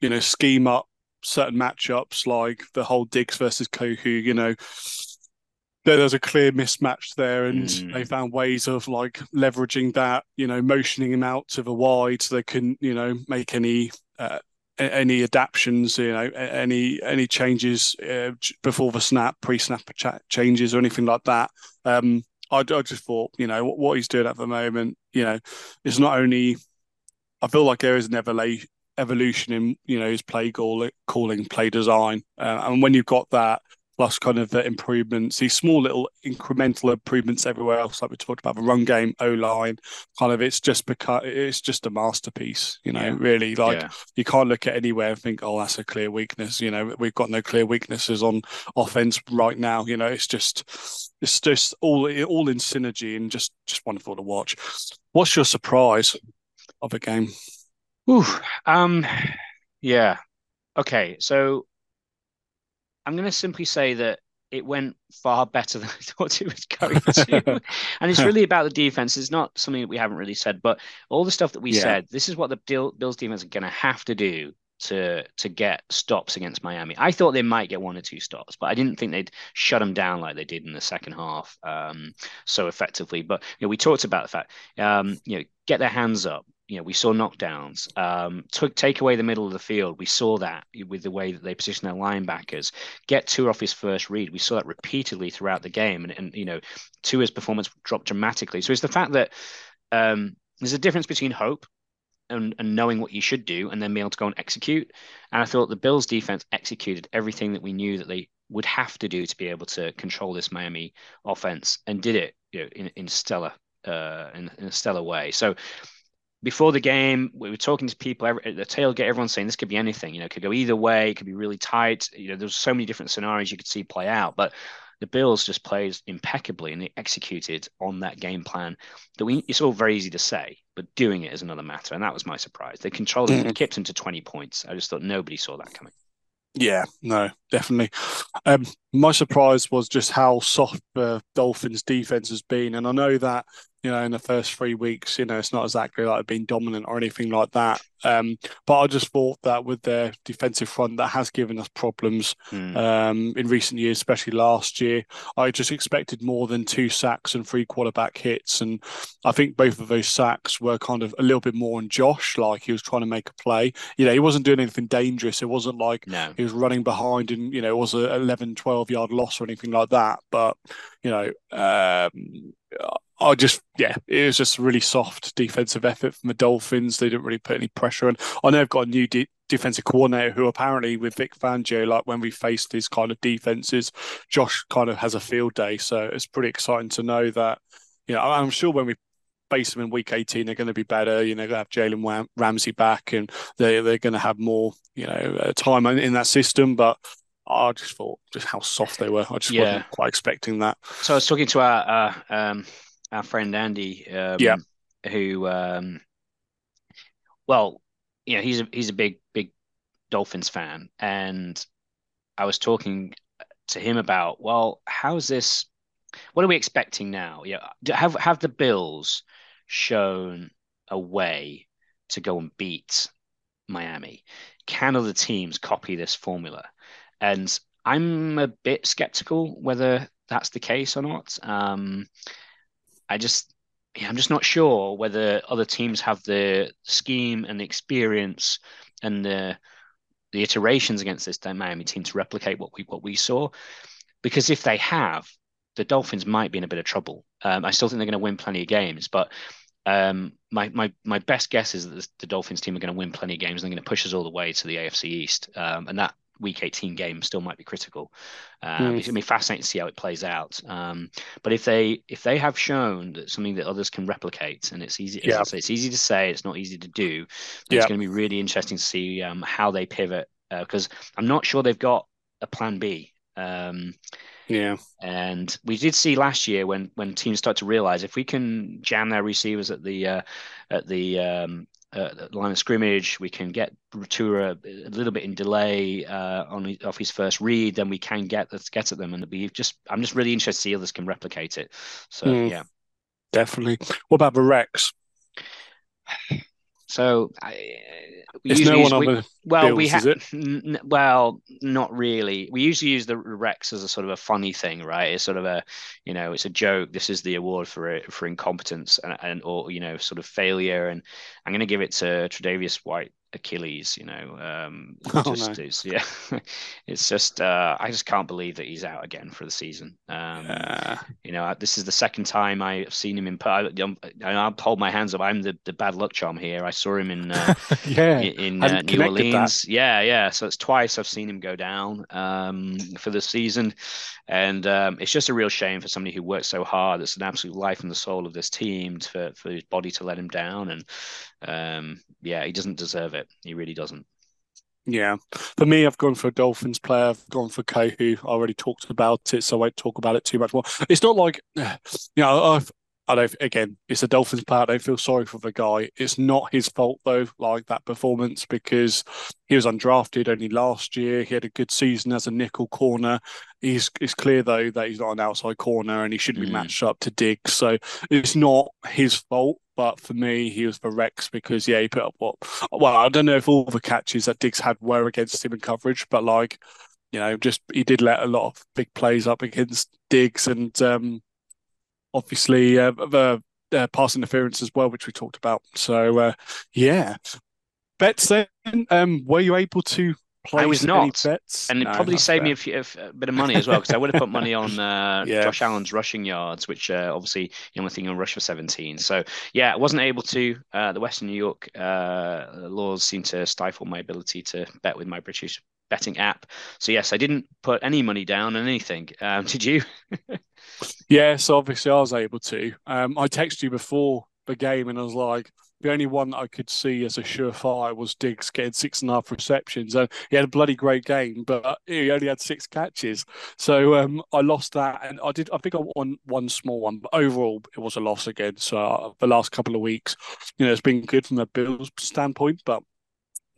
you know, scheme up certain matchups, like the whole Diggs versus Kohou. You know, there was a clear mismatch there, and mm. they found ways of like leveraging that. You know, motioning him out to the wide so they couldn't, you know, make any. Uh, any adaptations, you know, any any changes uh, before the snap, pre-snap changes or anything like that. Um, I, I just thought, you know, what, what he's doing at the moment, you know, it's not only. I feel like there is an evolution in you know his play calling, play design, uh, and when you've got that, plus kind of the improvements, these small little incremental improvements everywhere else, like we talked about the run game, O line, kind of it's just because it's just a masterpiece, you know, yeah. really. Like yeah. you can't look at anywhere and think, oh, that's a clear weakness. You know, we've got no clear weaknesses on offense right now. You know, it's just it's just all all in synergy and just just wonderful to watch. What's your surprise of the game? Ooh, um, yeah. Okay, so I'm going to simply say that it went far better than (laughs) I thought it was going to. (laughs) and it's really about the defense. It's not something that we haven't really said, but all the stuff that we yeah. said, this is what the Bills defense are going to have to do to to get stops against Miami. I thought they might get one or two stops, but I didn't think they'd shut them down like they did in the second half um, so effectively. But you know, we talked about the fact, um, you know, get their hands up, you know, we saw knockdowns. Um, took take away the middle of the field. We saw that with the way that they position their linebackers. Get Tua off his first read. We saw that repeatedly throughout the game, and, and you know, Tua's performance dropped dramatically. So it's the fact that um, there's a difference between hope and, and knowing what you should do, and then being able to go and execute. And I thought the Bills' defense executed everything that we knew that they would have to do to be able to control this Miami offense, and did it you know, in in stellar uh, in, in a stellar way. So before the game, we were talking to people at the tailgate. Everyone's saying this could be anything. You know, it could go either way. It could be really tight. You know, there's so many different scenarios you could see play out. But the Bills just played impeccably and they executed on that game plan. That we it's all very easy to say, but doing it is another matter. And that was my surprise. They controlled it, mm. kept him to 20 points. I just thought nobody saw that coming. Yeah, no, definitely. Um, my surprise was just how soft the Dolphins' defense has been, and I know that you know, in the first three weeks, you know, it's not exactly like being dominant or anything like that. Um, but I just thought that with their defensive front, that has given us problems mm. um, in recent years, especially last year. I just expected more than two sacks and three quarterback hits. And I think both of those sacks were kind of a little bit more on Josh, like he was trying to make a play. You know, he wasn't doing anything dangerous. It wasn't like no. he was running behind and, you know, it was an 11, 12 yard loss or anything like that. But, you know, um, I just, yeah, it was just a really soft defensive effort from the Dolphins. They didn't really put any pressure on. I know they've got a new de- defensive coordinator who apparently with Vic Fangio, like when we faced these kind of defenses, Josh kind of has a field day. So it's pretty exciting to know that, you know, I'm sure when we face them in week 18, they're going to be better. You know, they have Jalen Ramsey back and they, they're going to have more, you know, uh, time in that system. But I just thought just how soft they were. I just yeah. wasn't quite expecting that. So I was talking to our, uh, um, our friend Andy, um, yeah, who, um, well, you know, he's a he's a big big Dolphins fan, and I was talking to him about, well, how's this? What are we expecting now? Yeah, have have the Bills shown a way to go and beat Miami? Can other teams copy this formula? And I'm a bit skeptical whether that's the case or not. Um, I just yeah, I'm just not sure whether other teams have the scheme and the experience and the the iterations against this Miami team to replicate what we what we saw. Because if they have, the Dolphins might be in a bit of trouble. Um, I still think they're going to win plenty of games, but um, my my my best guess is that the Dolphins team are going to win plenty of games. and They're going to push us all the way to the AFC East, um, and that week 18 game still might be critical. Um, mm. It's going to be fascinating to see how it plays out. Um, but if they if they have shown that something that others can replicate, and it's easy, yeah. say, it's easy to say, it's not easy to do. Yeah. It's going to be really interesting to see um, how they pivot because uh, I'm not sure they've got a plan B. Um, yeah. And we did see last year when when teams start to realize if we can jam their receivers at the uh, at the um, uh, line of scrimmage, we can get Ratura a little bit in delay uh, on off his first read, then we can get let's get at them and be just. I'm just really interested to see others can replicate it. So mm, yeah, definitely. What about the Rex? (sighs) (sighs) (sighs) So I, it's no one on the well, bills, we have n- well, not really. We usually use the Rex as a sort of a funny thing, right? It's sort of a, you know, it's a joke. This is the award for for incompetence and, and or you know, sort of failure. And I'm going to give it to Tre'Davious White Achilles, you know. Um, (laughs) oh, just no. is, yeah, (laughs) it's just uh, I just can't believe that he's out again for the season. Um. You know, this is the second time I've seen him in. I, I'll hold my hands up. I'm the, the bad luck charm here. I saw him in uh, (laughs) yeah in, uh, New Orleans. That. Yeah, yeah. So it's twice I've seen him go down um, for the season, and um, it's just a real shame for somebody who works so hard. It's an absolute life and the soul of this team for for his body to let him down, and um, yeah, he doesn't deserve it. He really doesn't. Yeah, for me, I've gone for a Dolphins player. I've gone for Kohou. I already talked about it, so I won't talk about it too much more. It's not like, (sighs) you know, I've I don't. Again, it's a Dolphins player. I don't feel sorry for the guy. It's not his fault though, like that performance, because he was undrafted only last year. He had a good season as a nickel corner. He's it's clear though that he's not an outside corner and he shouldn't mm. be matched up to Diggs. So it's not his fault. But for me, he was the Rex because yeah, he put up what. Well, I don't know if all the catches that Diggs had were against him in coverage, but like you know, just he did let a lot of big plays up against Diggs and. um obviously uh, the uh, pass interference as well, which we talked about. So uh, yeah, bets then. Um, were you able to? I was not, and it no, probably saved fair. me a, few, a, bit of money as well because I would have put money on (laughs) uh, yeah. Josh Allen's rushing yards, which uh, obviously the only thing on rush for 17. So yeah, I wasn't able to. Uh, the Western New York uh, laws seem to stifle my ability to bet with my British betting app. So yes, I didn't put any money down on anything. Um, (laughs) did you? yes, obviously I was able to. Um, I texted you before the game and I was like, the only one that I could see as a surefire was Diggs getting six and a half receptions. And he had a bloody great game, but he only had six catches. So um, I lost that. And I did, I think I won one small one, but overall it was a loss again. So uh, the last couple of weeks, you know, it's been good from the Bills standpoint, but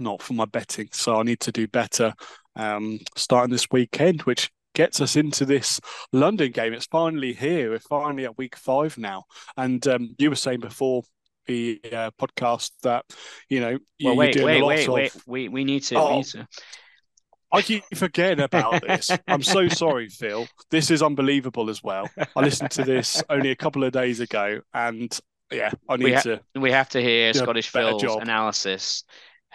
not for my betting. So I need to do better um, starting this weekend, which gets us into this London game. It's finally here. We're finally at week five now. And um, you were saying before the uh, podcast that you know you, well, wait, wait, wait, of... wait. We we need to. Oh. We need to... I keep forgetting about this. I'm so (laughs) sorry, Phil. This is unbelievable as well. I listened to this only a couple of days ago, and yeah, I need we ha- to. We have to hear Scottish Phil's job. analysis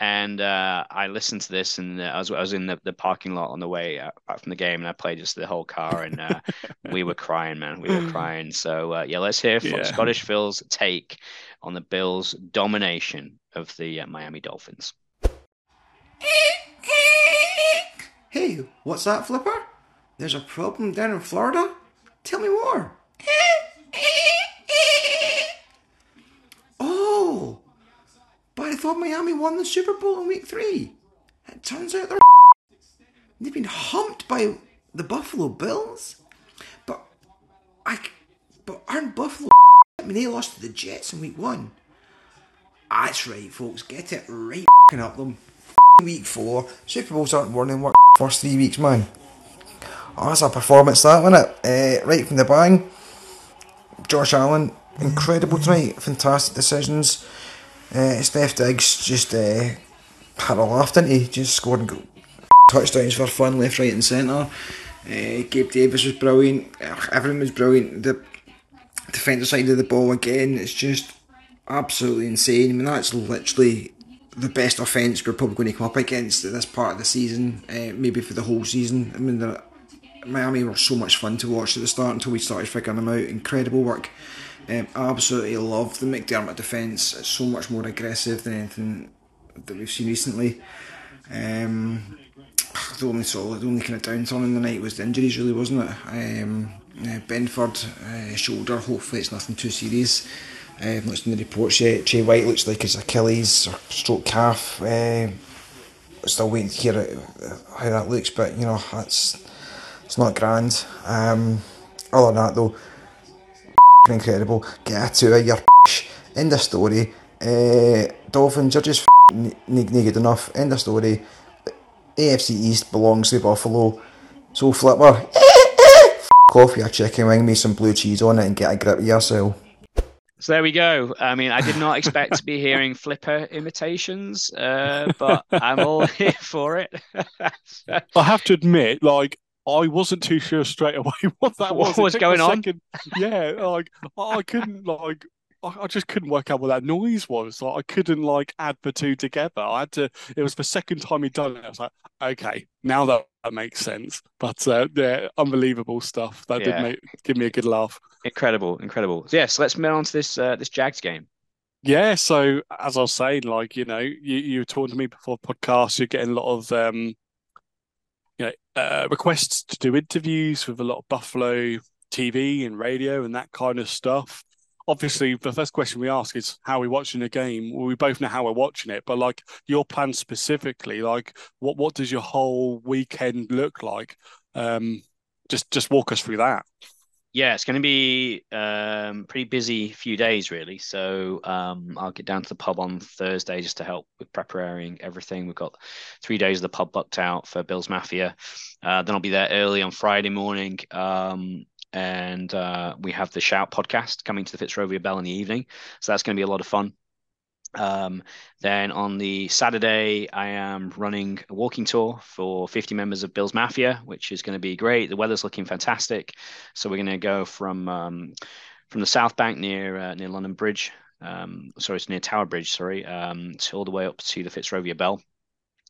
and uh, I listened to this, and I was I was in the, the parking lot on the way uh, back from the game, and I played just the whole car, and uh, we were crying, man, we were (laughs) crying. So uh, yeah, let's hear yeah. Scottish Phil's take on the Bills' domination of the uh, Miami Dolphins. Hey, what's that, Flipper? There's a problem down in Florida. Tell me more. Thought Miami won the Super Bowl in week three. It turns out they're they've been humped by the Buffalo Bills. But I but aren't Buffalo I mean they lost to the Jets in week one. That's right, folks. Get it right up them. Week four. Super Bowls aren't won what first three weeks, man. Oh, that's a performance, that, wasn't it? Uh, right from the bang. Josh Allen, incredible tonight. Fantastic decisions. Uh, Stef Diggs just uh, had a laugh, didn't he? Just scored and touchdowns for fun, left, right, and centre. Uh, Gabe Davis was brilliant. Everyone was brilliant. The defensive side of the ball again, it's just absolutely insane. I mean, that's literally the best offence we're probably going to come up against at this part of the season, uh, maybe for the whole season. I mean, Miami were so much fun to watch at the start until we started figuring them out. Incredible work. Um, I absolutely love the McDermott defence. It's so much more aggressive than anything that we've seen recently. Um, the only the only kind of downturn in the night was the injuries, really, wasn't it? Um, uh, Benford, uh, shoulder, hopefully it's nothing too serious. Uh, I've not seen the reports yet. Jay White looks like his Achilles or stroke calf. Uh, still waiting to hear how that looks, but you know, that's it's not grand. Um, other than that, though, incredible. Get a tour, you're (laughs) End of story. Uh, Dolphins, you're just (laughs) naked enough. End of story. AFC East belongs to Buffalo. So Flipper, off your chicken wing, me some blue cheese on it, and get a grip of yourself. So there we go. I mean, I did not expect to be hearing flipper imitations, uh, but I'm all (laughs) here for it. I have to admit, like, I wasn't too sure straight away (laughs) what that was. What was going on? Yeah, like I couldn't like I just couldn't work out what that noise was. Like I couldn't like add the two together. I had to. It was the second time he'd done it. I was like, okay, now that, that makes sense. But uh, yeah, unbelievable stuff. That yeah. did make give me a good laugh. Incredible, incredible. Yes, yeah, so let's move on to this uh, this Jags game. Yeah, so as I was saying, like you know, you you were talking to me before podcast. You're getting a lot of um, uh, requests to do interviews with a lot of Buffalo TV and radio and that kind of stuff. Obviously the first question we ask is how are we watching the game? Well, we both know how we're watching it but like your plan specifically like what what does your whole weekend look like? Um just just walk us through that yeah it's going to be um pretty busy few days really so um i'll get down to the pub on thursday just to help with preparing everything we've got three days of the pub booked out for bills mafia uh, then i'll be there early on friday morning um and uh, we have the Shout podcast coming to the Fitzrovia Belle in the evening. So that's going to be a lot of fun. Um, then on the Saturday, I am running a walking tour for 50 members of Bill's Mafia, which is going to be great. The weather's looking fantastic, so we're going to go from um, from the South Bank near uh, near London Bridge. Um, sorry, it's near Tower Bridge. Sorry, um, to all the way up to the Fitzrovia Belle.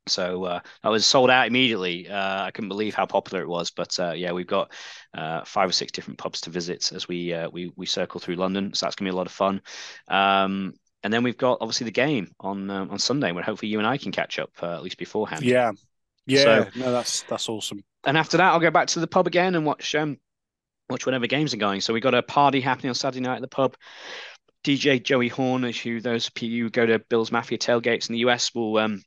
So uh, that was sold out immediately. Uh, I couldn't believe how popular it was. But uh, yeah, we've got uh, five or six different pubs to visit as we uh, we we circle through London. So that's gonna be a lot of fun. Um, and then we've got obviously the game on um, on Sunday, where hopefully you and I can catch up uh, at least beforehand. Yeah, yeah. So, no, that's that's awesome. And after that, I'll go back to the pub again and watch um watch whatever games are going. So we got a party happening on Saturday night at the pub. DJ Joey Horn, who those of you who go to Bill's Mafia tailgates in the US will um,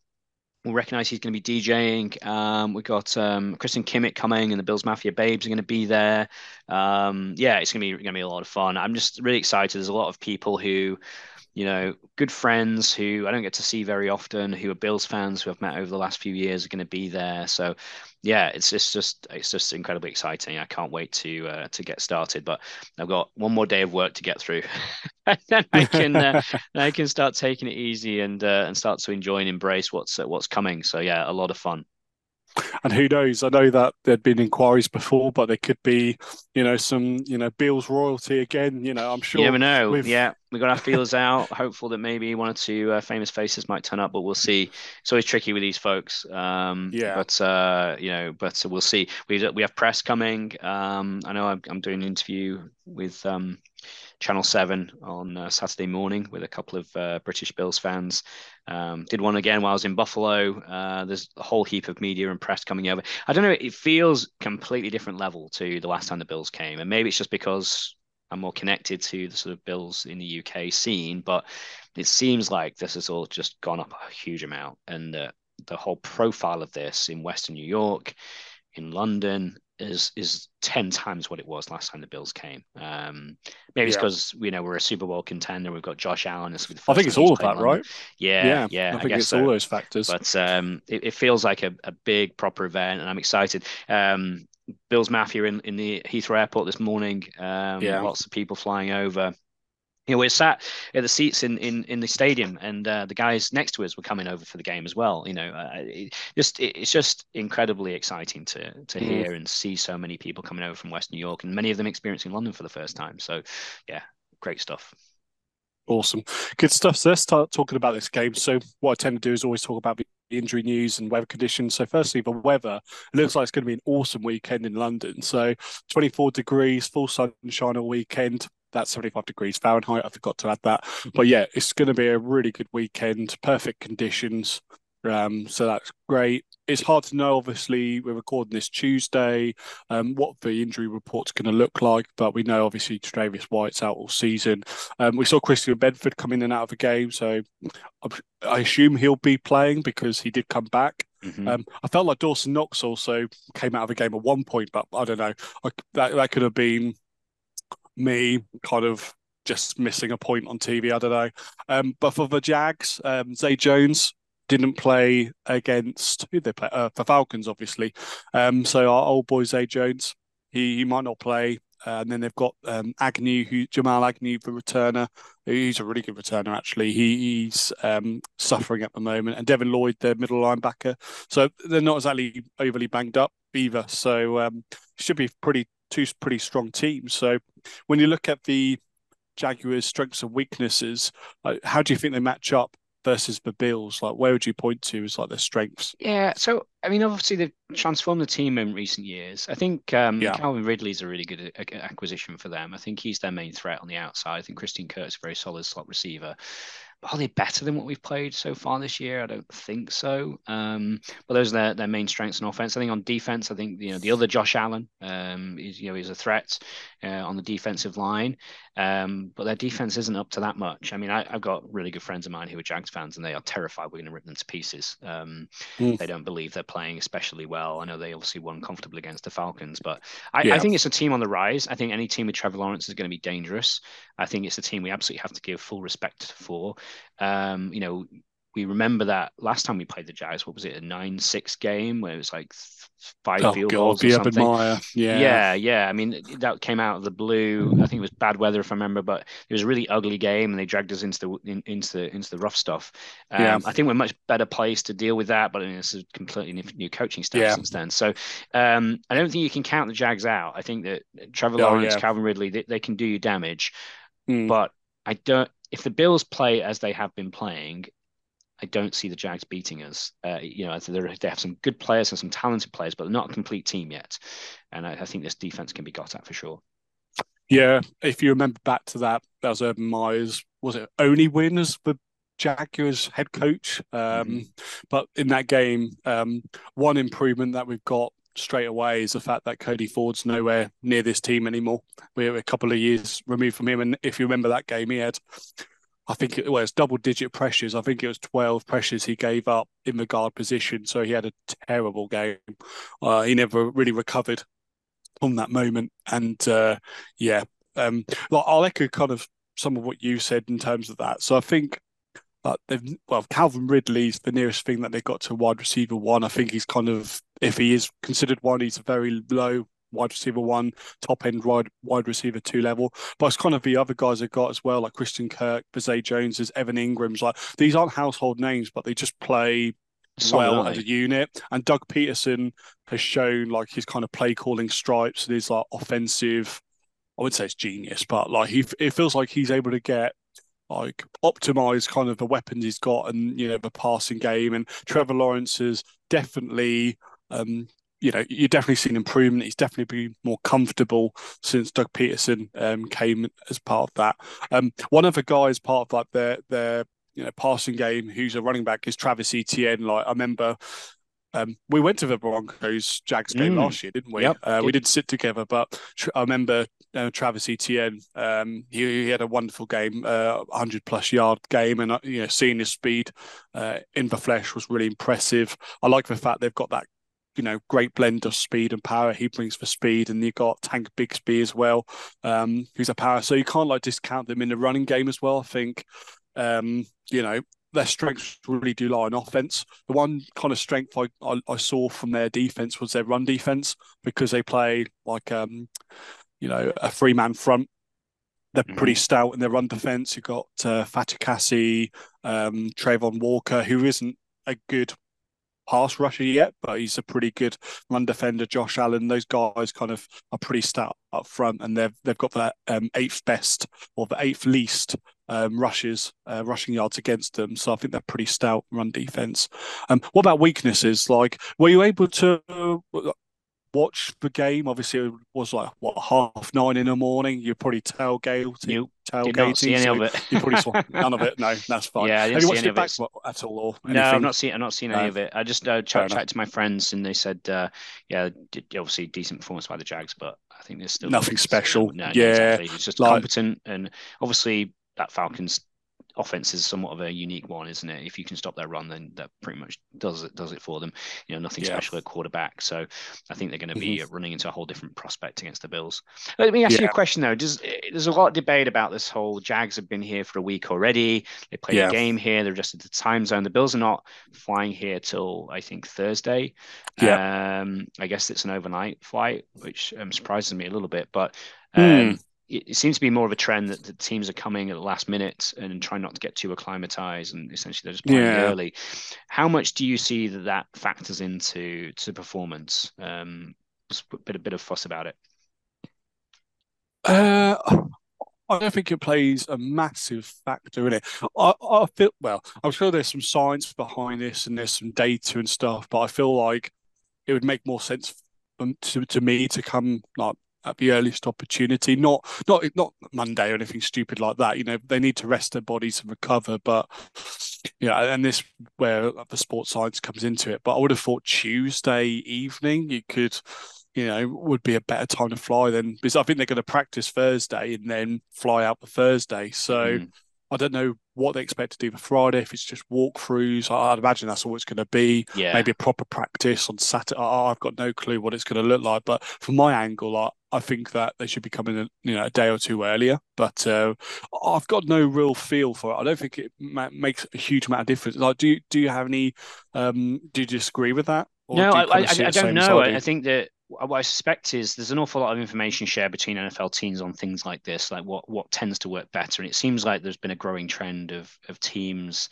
we'll recognize he's going to be DJing. Um, we've got um, Kristen Kimmett coming, and the Bills Mafia Babes are going to be there. Um, yeah, it's going to be going to be a lot of fun. I'm just really excited. There's a lot of people who, you know, good friends who I don't get to see very often, who are Bills fans who I've met over the last few years are going to be there. So yeah, it's it's just it's just incredibly exciting. I can't wait to uh, to get started. But I've got one more day of work to get through, (laughs) and then I can uh, (laughs) I can start taking it easy and uh, and start to enjoy and embrace what's uh, what's coming. So yeah, a lot of fun. And who knows? I know that there'd been inquiries before, but there could be, you know, some, you know, Bills royalty again. You know, I'm sure. You never know. With... Yeah, we got our feelers out. Hopeful that maybe one or two uh, famous faces might turn up, but we'll see. It's always tricky with these folks. Um, yeah. But uh, you know, but we'll see. We we have press coming. Um, I know I'm, I'm doing an interview with um, Channel 7 on uh, Saturday morning with a couple of uh, British Bills fans. Um, did one again while I was in Buffalo. Uh, there's a whole heap of media and press coming over. I don't know, it feels completely different level to the last time the Bills came. And maybe it's just because I'm more connected to the sort of Bills in the UK scene, but it seems like this has all just gone up a huge amount. And the whole profile of this in Western New York, in London, is is ten times what it was last time the Bills came. Um, maybe it's because you know we're a Super Bowl contender. We've got Josh Allen. As I think it's all of that, London. right? Yeah, yeah. yeah I think I it's so. all those factors. But um, it, it, feels like a, a big proper event, and I'm excited. Um, Bills Mafia in, in the Heathrow Airport this morning. Um, yeah. Lots of people flying over. You know, we're sat at the seats in in, in the stadium, and uh, the guys next to us were coming over for the game as well. You know, uh, it just it, it's just incredibly exciting to to mm. hear and see so many people coming over from West New York, and many of them experiencing London for the first time. So, yeah, great stuff. Awesome, good stuff. So let's start talking about this game. So what I tend to do is always talk about the injury news and weather conditions. So firstly, the weather it looks like it's going to be an awesome weekend in London. So 24 degrees, full sunshine all weekend that's 75 degrees Fahrenheit. I forgot to add that. But yeah, it's going to be a really good weekend, perfect conditions. Um, so that's great. It's hard to know, obviously, we're recording this Tuesday, um, what the injury report's going to look like, but we know obviously Tre'Davious White's out all season. Um, we saw Christian Benford come in and out of the game, so I assume he'll be playing because he did come back. Mm-hmm. Um, I felt like Dawson Knox also came out of the game at one point, but I don't know. I, that that could have been me kind of just missing a point on TV. I don't know. Um, but for the Jags, um, Zay Jones didn't play against who they play uh, for Falcons, obviously. Um, so our old boy Zay Jones, he, he might not play. Uh, and then they've got um, Agnew, who Jamal Agnew, the returner. He's a really good returner, actually. He, he's um, suffering at the moment, and Devin Lloyd, their middle linebacker. So they're not exactly overly banged up either. So um, should be pretty two pretty strong teams. So when you look at the Jaguars' strengths and weaknesses, how do you think they match up versus the Bills? Like, where would you point to as like their strengths? Yeah, so I mean, obviously they've transformed the team in recent years. I think um, yeah. Calvin Ridley's a really good acquisition for them. I think he's their main threat on the outside. I think Christian Kirk's a very solid slot receiver are they better than what we've played so far this year? I don't think so. Um, but those are their, their main strengths in offense. I think on defense, I think you know the other Josh Allen um, is you know is a threat uh, on the defensive line, um, but their defense isn't up to that much. I mean, I, have got really good friends of mine who are Jags fans, and they are terrified we're going to rip them to pieces. Mm. They don't believe they're playing especially well. I know they obviously won comfortably against the Falcons, but I, yeah. I think it's a team on the rise. I think any team with Trevor Lawrence is going to be dangerous. I think it's a team we absolutely have to give full respect for. Um, you know, we remember that last time we played the Jags. What was it? A nine-six game where it was like five oh, field God, goals or something. Yeah, yeah, yeah. I mean, that came out of the blue. I think it was bad weather, if I remember, but it was a really ugly game, and they dragged us into the in, into the, into the rough stuff. Um, yeah. I think we're much better placed to deal with that, but I mean, it's a completely new coaching staff yeah. since then. So um, I don't think you can count the Jags out. I think that Trevor oh, Lawrence, yeah. Calvin Ridley, they, they, can do you damage, mm. but I don't. If the Bills play as they have been playing, I don't see the Jags beating us. Uh, you know, they have some good players and some talented players, but they're not a complete team yet. And I, I, think this defense can be got at for sure. Yeah, if you remember back to that, that was Urban Meyer's was it only win as the Jaguars head coach. Um, mm-hmm. But in that game, um, one improvement that we've got straight away is the fact that Cody Ford's nowhere near this team anymore. We're a couple of years removed from him, and if you remember that game, he had I think it was double digit pressures. I think it was 12 pressures he gave up in the guard position. So he had a terrible game. Uh, he never really recovered from that moment. And uh, yeah, um, I'll echo kind of some of what you said in terms of that. So I think that they've, well, Calvin Ridley's the nearest thing that they've got to wide receiver one. I think he's kind of, if he is considered one, he's a very low wide receiver one, top end wide wide receiver two level. But it's kind of the other guys have got as well, like Christian Kirk, Zay Joneses, Evan Engram's. Like these aren't household names, but they just play well as a unit. And Doug Pederson has shown like his kind of play calling stripes and his like offensive. I would say it's genius, but like he, it feels like he's able to get like optimize kind of the weapons he's got and you know the passing game. And Trevor Lawrence has definitely um, you know, you're definitely seen improvement. He's definitely been more comfortable since Doug Pederson um, came as part of that. Um, one of the guys part of like their their you know passing game, who's a running back, is Travis Etienne. Like I remember. Um, we went to the Broncos Jags game mm. last year, didn't we? Yep. Uh, we didn't sit together, but I remember uh, Travis Etienne. Um, he, he, had a wonderful game, uh, 100 plus yard game, and uh, you know, seeing his speed uh, in the flesh was really impressive. I like the fact they've got that you know, great blend of speed and power. He brings for speed, and you've got Tank Bigsby as well, um, who's a power. So you can't like discount them in the running game as well. I think, um, you know, their strengths really do lie on offense. The one kind of strength I, I, I saw from their defense was their run defense because they play like um, you know, a three man front they're mm-hmm. pretty stout in their run defense. You've got uh, Fatukasi, um, Travon Walker, who isn't a good pass rusher yet, but he's a pretty good run defender. Josh Allen, those guys kind of are pretty stout up front, and they've they've got the um, eighth best or the eighth least um, rushes, uh, rushing yards against them. So I think they're pretty stout run defense. Um, what about weaknesses? Like, were you able to watch the game? Obviously, it was like what half nine in the morning. You're probably tailgating. You tailgating. Did not see any so of it. you probably saw (laughs) none of it. No, that's fine. Yeah, I didn't Have you watched it back at all? Or no, I've not seen. I've not seen any no. of it. I just uh, chatted to my friends, and they said, uh, yeah, obviously decent performance by the Jags, but I think there's still nothing special. No, yeah, exactly. it's just like, competent, and obviously that Falcons offense is somewhat of a unique one, isn't it? If you can stop their run, then that pretty much does it does it for them. You know, nothing yeah. special at quarterback. So I think they're going to be mm-hmm. running into a whole different prospect against the Bills. Let me ask yeah. you a question though. Does there's a lot of debate about this whole Jags have been here for a week already. They played yeah. a game here. They're just at the time zone. The Bills are not flying here till I think Thursday. Yeah. Um, I guess it's an overnight flight, which um, surprises me a little bit, but. Hmm. Um, mm it seems to be more of a trend that the teams are coming at the last minute and trying not to get too acclimatized and essentially they're just playing yeah. early. How much do you see that that factors into to performance? Um, just a bit a bit of fuss about it. Uh, I don't think it plays a massive factor in it. I, I feel well. I'm sure there's some science behind this and there's some data and stuff, but I feel like it would make more sense to, to me to come like at the earliest opportunity. Not not not Monday or anything stupid like that. You know, they need to rest their bodies and recover. But you know, and this where the sports science comes into it. But I would have thought Tuesday evening you could, you know, would be a better time to fly than because I think they're going to practice Thursday and then fly out the Thursday. So. Mm. I don't know what they expect to do for Friday. If it's just walkthroughs, I'd imagine that's all it's going to be. Yeah. Maybe a proper practice on Saturday. I've got no clue what it's going to look like. But from my angle, I, I think that they should be coming in, you know, a day or two earlier. But uh, I've got no real feel for it. I don't think it ma- makes a huge amount of difference. Like, do you, do you have any? Um, do you disagree with that? no, do I, I, I don't know. I think that what I suspect is there's an awful lot of information shared between NFL teams on things like this, like what what tends to work better. And it seems like there's been a growing trend of of teams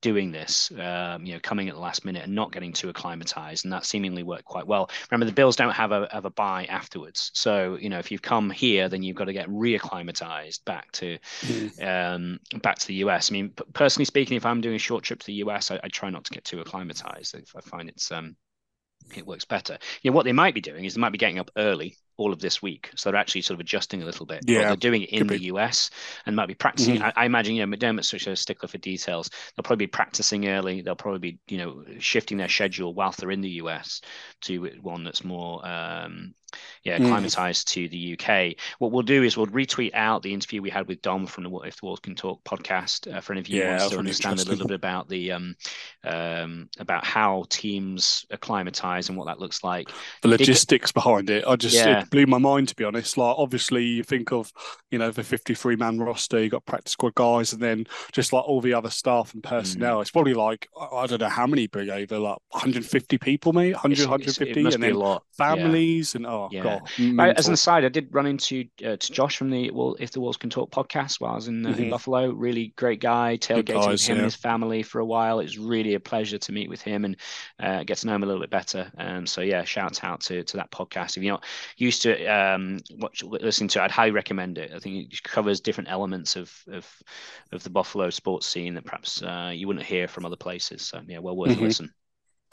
doing this, um, you know, coming at the last minute and not getting too acclimatized, and that seemingly worked quite well. Remember, the Bills don't have a have a buy afterwards, so you know if you've come here, then you've got to get reacclimatized back to mm. um, back to the US. I mean, personally speaking, if I'm doing a short trip to the US, I, I try not to get too acclimatized. If I find it's um, it works better. You know, what they might be doing is they might be getting up early all of this week. So they're actually sort of adjusting a little bit. Yeah. they're doing it in the US and might be practicing. Mm-hmm. I, I, imagine, you know, McDermott's such a stickler for details. They'll probably be practicing early. They'll probably be, you know, shifting their schedule whilst they're in the US to one that's more um, yeah, acclimatized mm. to the UK. What we'll do is we'll retweet out the interview we had with Dom from the If the Walls Can Talk podcast uh, for any of you yeah, who wants to understand a little bit about the um, um, about how teams acclimatize and what that looks like. The logistics behind it, I just yeah. it blew my mind to be honest. Like obviously you think of you know the 53 man roster, you got practice squad guys, and then just like all the other staff and personnel. Mm. It's probably like I don't know how many bring over, like 150 people, maybe 100, it's, 150, it's, and then families yeah. and oh yeah. god. I, as an aside, I did run into uh, to Josh from the well, if the walls can talk podcast while I was in, uh, mm-hmm. in Buffalo. Really great guy. Tailgating guys, him yeah. and his family for a while. It was really a pleasure to meet with him and uh, get to know him a little bit better. Um, so yeah, shout out to to that podcast. If you're not used to um, watch listening to, it, I'd highly recommend it. I think it covers different elements of of of the Buffalo sports scene that perhaps uh, you wouldn't hear from other places. So yeah, well worth mm-hmm. listen.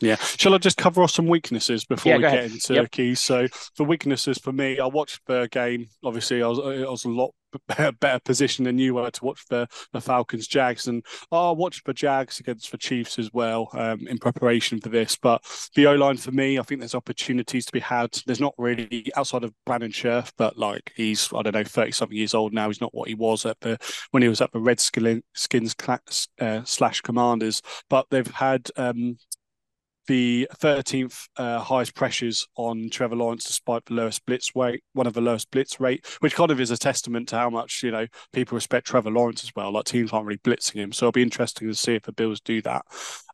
Yeah. Shall I just cover off some weaknesses before yeah, we get ahead. into yep. keys? So, for weaknesses for me, I watched the game. Obviously, I was, I was a lot (laughs) better position than you were to watch the, the Falcons Jags. And I watched the Jags against the Chiefs as well um, in preparation for this. But the O line for me, I think there's opportunities to be had. There's not really outside of Brandon Scherff, but like he's, I don't know, 30 something years old now. He's not what he was at the when he was at the Redskins uh, slash Commanders. But they've had um, the 13th uh, highest pressures on Trevor Lawrence, despite the lowest blitz rate, one of the lowest blitz rate, which kind of is a testament to how much you know people respect Trevor Lawrence as well. Like teams aren't really blitzing him, so it'll be interesting to see if the Bills do that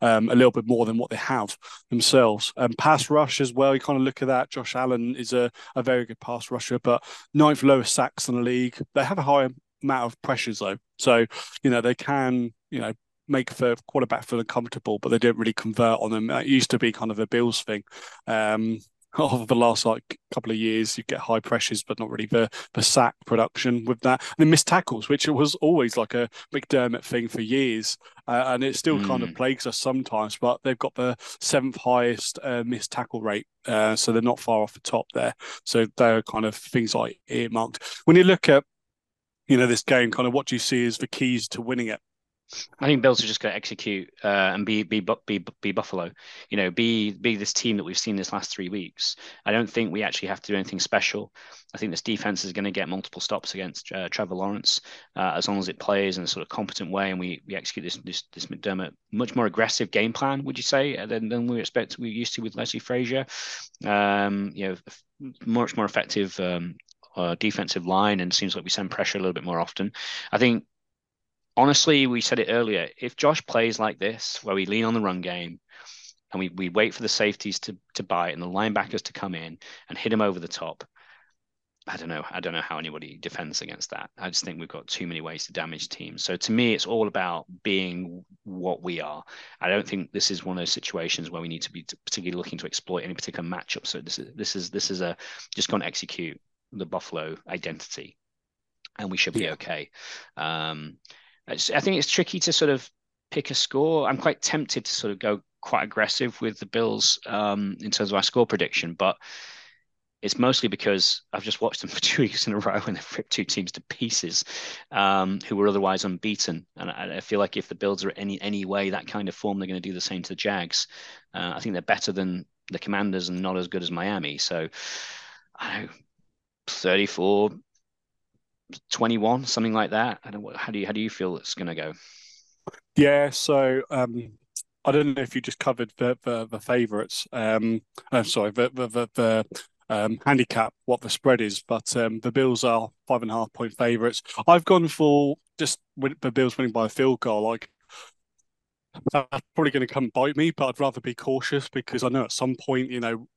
um, a little bit more than what they have themselves. Um, pass rush as well. You kind of look at that. Josh Allen is a, a very good pass rusher, but ninth lowest sacks in the league. They have a higher amount of pressures though. So you know they can you know make the quarterback feel uncomfortable, but they don't really convert on them. It used to be kind of a Bills thing. Um, (laughs) over the last like couple of years, you get high pressures, but not really the the sack production with that. And then missed tackles, which was always like a McDermott thing for years, uh, and it still mm. kind of hmm. plagues us sometimes. But they've got the seventh highest uh, missed tackle rate, uh, so they're not far off the top there. So they're kind of things like earmarked. When you look at you know this game, kind of what do you see as the keys to winning it? I think Bills are just going to execute uh, and be be be be Buffalo. You know, be be this team that we've seen this last three weeks. I don't think we actually have to do anything special. I think this defense is going to get multiple stops against uh, Trevor Lawrence uh, as long as it plays in a sort of competent way and we we execute this this this McDermott much more aggressive game plan. Would you say uh, than than we expect we used to with Leslie Frazier? Um, you know, much more effective. Um, uh, defensive line and seems like we send pressure a little bit more often. I think honestly, we said it earlier. If Josh plays like this, where we lean on the run game and we, we wait for the safeties to to bite and the linebackers to come in and hit him over the top, I don't know. I don't know how anybody defends against that. I just think we've got too many ways to damage teams. So to me, it's all about being what we are. I don't think this is one of those situations where we need to be particularly looking to exploit any particular matchup. So this is this is this is a just going to execute the Buffalo identity, and we should be yeah. okay. Um, I think it's tricky to sort of pick a score. I'm quite tempted to sort of go quite aggressive with the Bills um, in terms of our score prediction, but it's mostly because I've just watched them for (laughs) two weeks in a row and they've ripped two teams to pieces um, who were otherwise unbeaten. And I, I, feel like if the Bills are any any way that kind of form, they're going to do the same to the Jags. Uh, I think they're better than the Commanders and not as good as Miami. So I don't know, 34 21, something like that. I don't. How do you how do you feel it's going to go? Yeah. So um, I don't know if you just covered the the, the favourites. Um, I'm sorry, the the the, the um, handicap, what the spread is, but um, the Bills are five and a half point favourites. I've gone for just the Bills winning by a field goal. Like that's probably going to come bite me, but I'd rather be cautious because I know at some point, you know,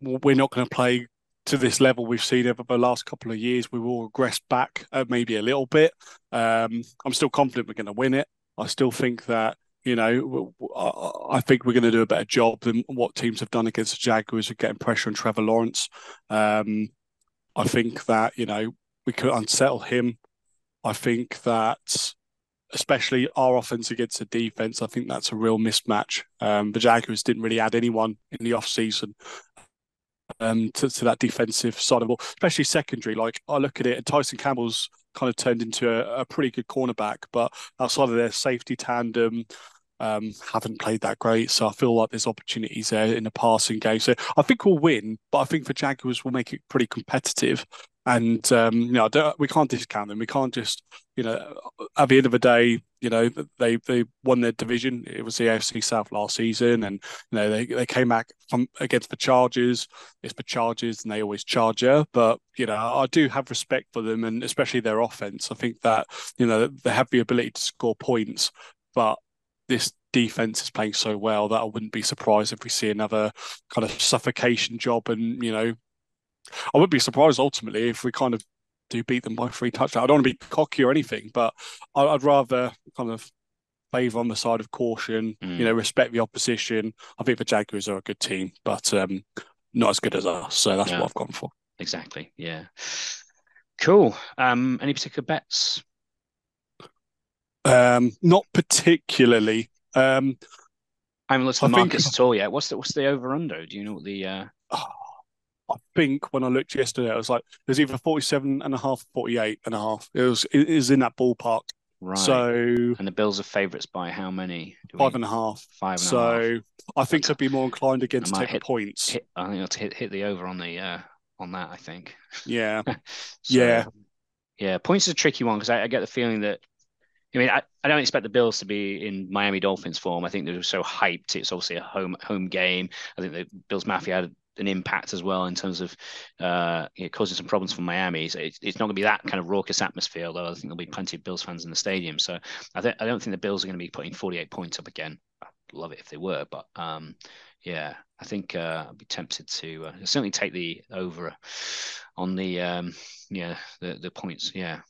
we're not going to play to this level we've seen over the last couple of years. We will regress back uh, maybe a little bit. Um, I'm still confident we're going to win it. I still think that you know I think we're going to do a better job than what teams have done against the Jaguars of getting pressure on Trevor Lawrence. Um, I think that you know we could unsettle him. I think that especially our offense against the defense, I think that's a real mismatch. Um, the Jaguars didn't really add anyone in the off season um, to, to that defensive side of all, especially secondary. Like I look at it, and Tyson Campbell's kind of turned into a, a pretty good cornerback, but outside of their safety tandem, um, haven't played that great. So I feel like there's opportunities there in the passing game. So I think we'll win, but I think for Jaguars we'll make it pretty competitive. And um, you know, we can't discount them. We can't just, you know, at the end of the day, you know, they they won their division. It was the AFC South last season, and you know they, they came back from against the Chargers. It's the Chargers, and they always charge you. But you know, I do have respect for them, and especially their offense. I think that you know they have the ability to score points, but this defense is playing so well that I wouldn't be surprised if we see another kind of suffocation job, and you know I would be surprised ultimately if we kind of do beat them by three touchdowns. I don't want to be cocky or anything, but I'd rather kind of favour on the side of caution. Mm. You know, respect the opposition. I think the Jaguars are a good team, but um, not as good as us. So that's yeah. what I've gone for. Exactly. Yeah. Cool. Um, any particular bets? Um, not particularly. Um, I haven't looked at the markets think... at all yet. What's the what's the over under? Do you know what the? Uh... Oh, I think when I looked yesterday, I was like, there's either 47 and a half, 48 and a half. It was, it is in that ballpark. Right. So, and the Bills are favourites by how many? Five we... and a half. Five and so, a half. I think I'd be more inclined against take hit, points. Hit, I think I'll hit, hit the over on the uh, on that. I think. Yeah. (laughs) so, yeah. Yeah. Points is a tricky one because I, I, get the feeling that. I mean, I, I don't expect the Bills to be in Miami Dolphins form. I think they're so hyped. It's obviously a home home game. I think the Bills Mafia had an impact as well in terms of uh, you know, causing some problems for Miami. So it's, it's not going to be that kind of raucous atmosphere, although I think there'll be plenty of Bills fans in the stadium. So I, th- I don't think the Bills are going to be putting 48 points up again. I'd love it if they were, but um, yeah, I think uh, I'd be tempted to uh, certainly take the over on the um, yeah the the points. Yeah.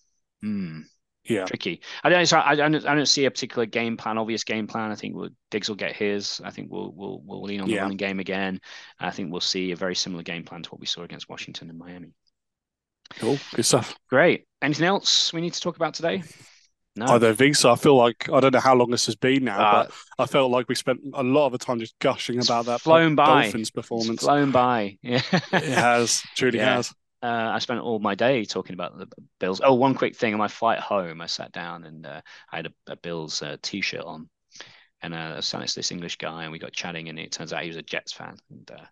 Hmm. Yeah. tricky. I don't, I don't, I don't see a particular game plan, obvious game plan. I think we'll, Diggs will get his. I think we'll we'll we'll lean on the Yeah. running game again. I think we'll see a very similar game plan to what we saw against Washington and Miami. Cool. Good stuff. Great. Anything else we need to talk about today? No. I don't think so. I feel like I don't know how long this has been now, Uh, but I felt like we spent a lot of the time just gushing about that flown by. Dolphins It's performance. flown by. Yeah. It has, truly (laughs) Yeah. has. Uh, I spent all my day talking about the Bills. Oh, one quick thing on my flight home, I sat down and uh, I had a, a Bills uh, t-shirt on, and uh, I was sat next to this English guy, and we got chatting, and it turns out he was a Jets fan, and uh,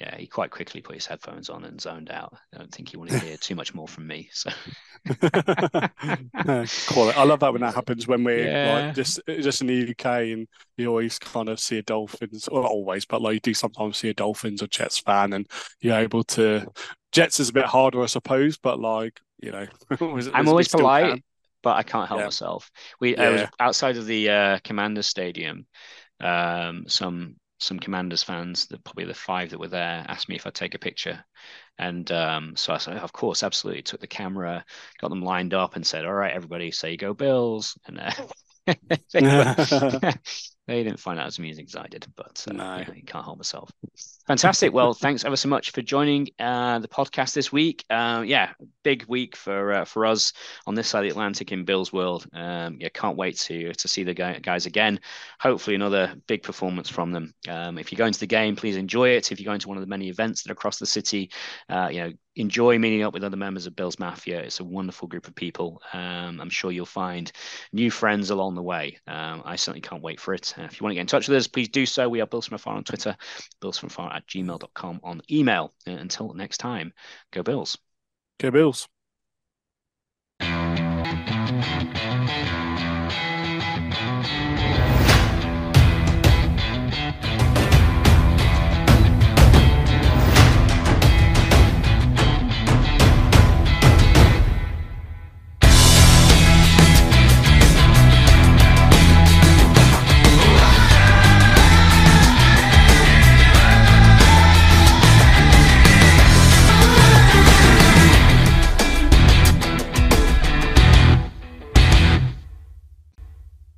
yeah, he quite quickly put his headphones on and zoned out. I don't think he wanted to hear too much more from me. So (laughs) Quality. I love that when that happens when we're Yeah. like just just in the UK and you always kind of see a Dolphins, or not always, but like you do sometimes see a Dolphins or Jets fan, and you're able to. Jets is a bit harder, I suppose, but like you know, (laughs) I'm always polite, can. but I can't help Yeah. myself. We I was outside of the uh, Commander Stadium. Um, some some Commanders fans, the, probably the five that were there, asked me if I'd take a picture, and um, so I said, of course, absolutely. Took the camera, got them lined up, and said, "All right, everybody, say go Bills." And uh, (laughs) they, were- (laughs) they didn't find out as amusing as I did, but uh, No. yeah, can't help myself. Fantastic. Well, (laughs) thanks ever so much for joining uh, the podcast this week. Uh, yeah, big week for uh, for us on this side of the Atlantic in Bill's world. Um, yeah, can't wait to to see the guys again. Hopefully, another big performance from them. Um, if you're going to the game, please enjoy it. If you're going to one of the many events that are across the city, uh, you know, enjoy meeting up with other members of Bill's Mafia. It's a wonderful group of people. Um, I'm sure you'll find new friends along the way. Um, I certainly can't wait for it. Uh, if you want to get in touch with us, please do so. We are Bills from Afar on Twitter, Bills from Afar at gmail.com on email. Uh, until next time, go Bills. Go Bills.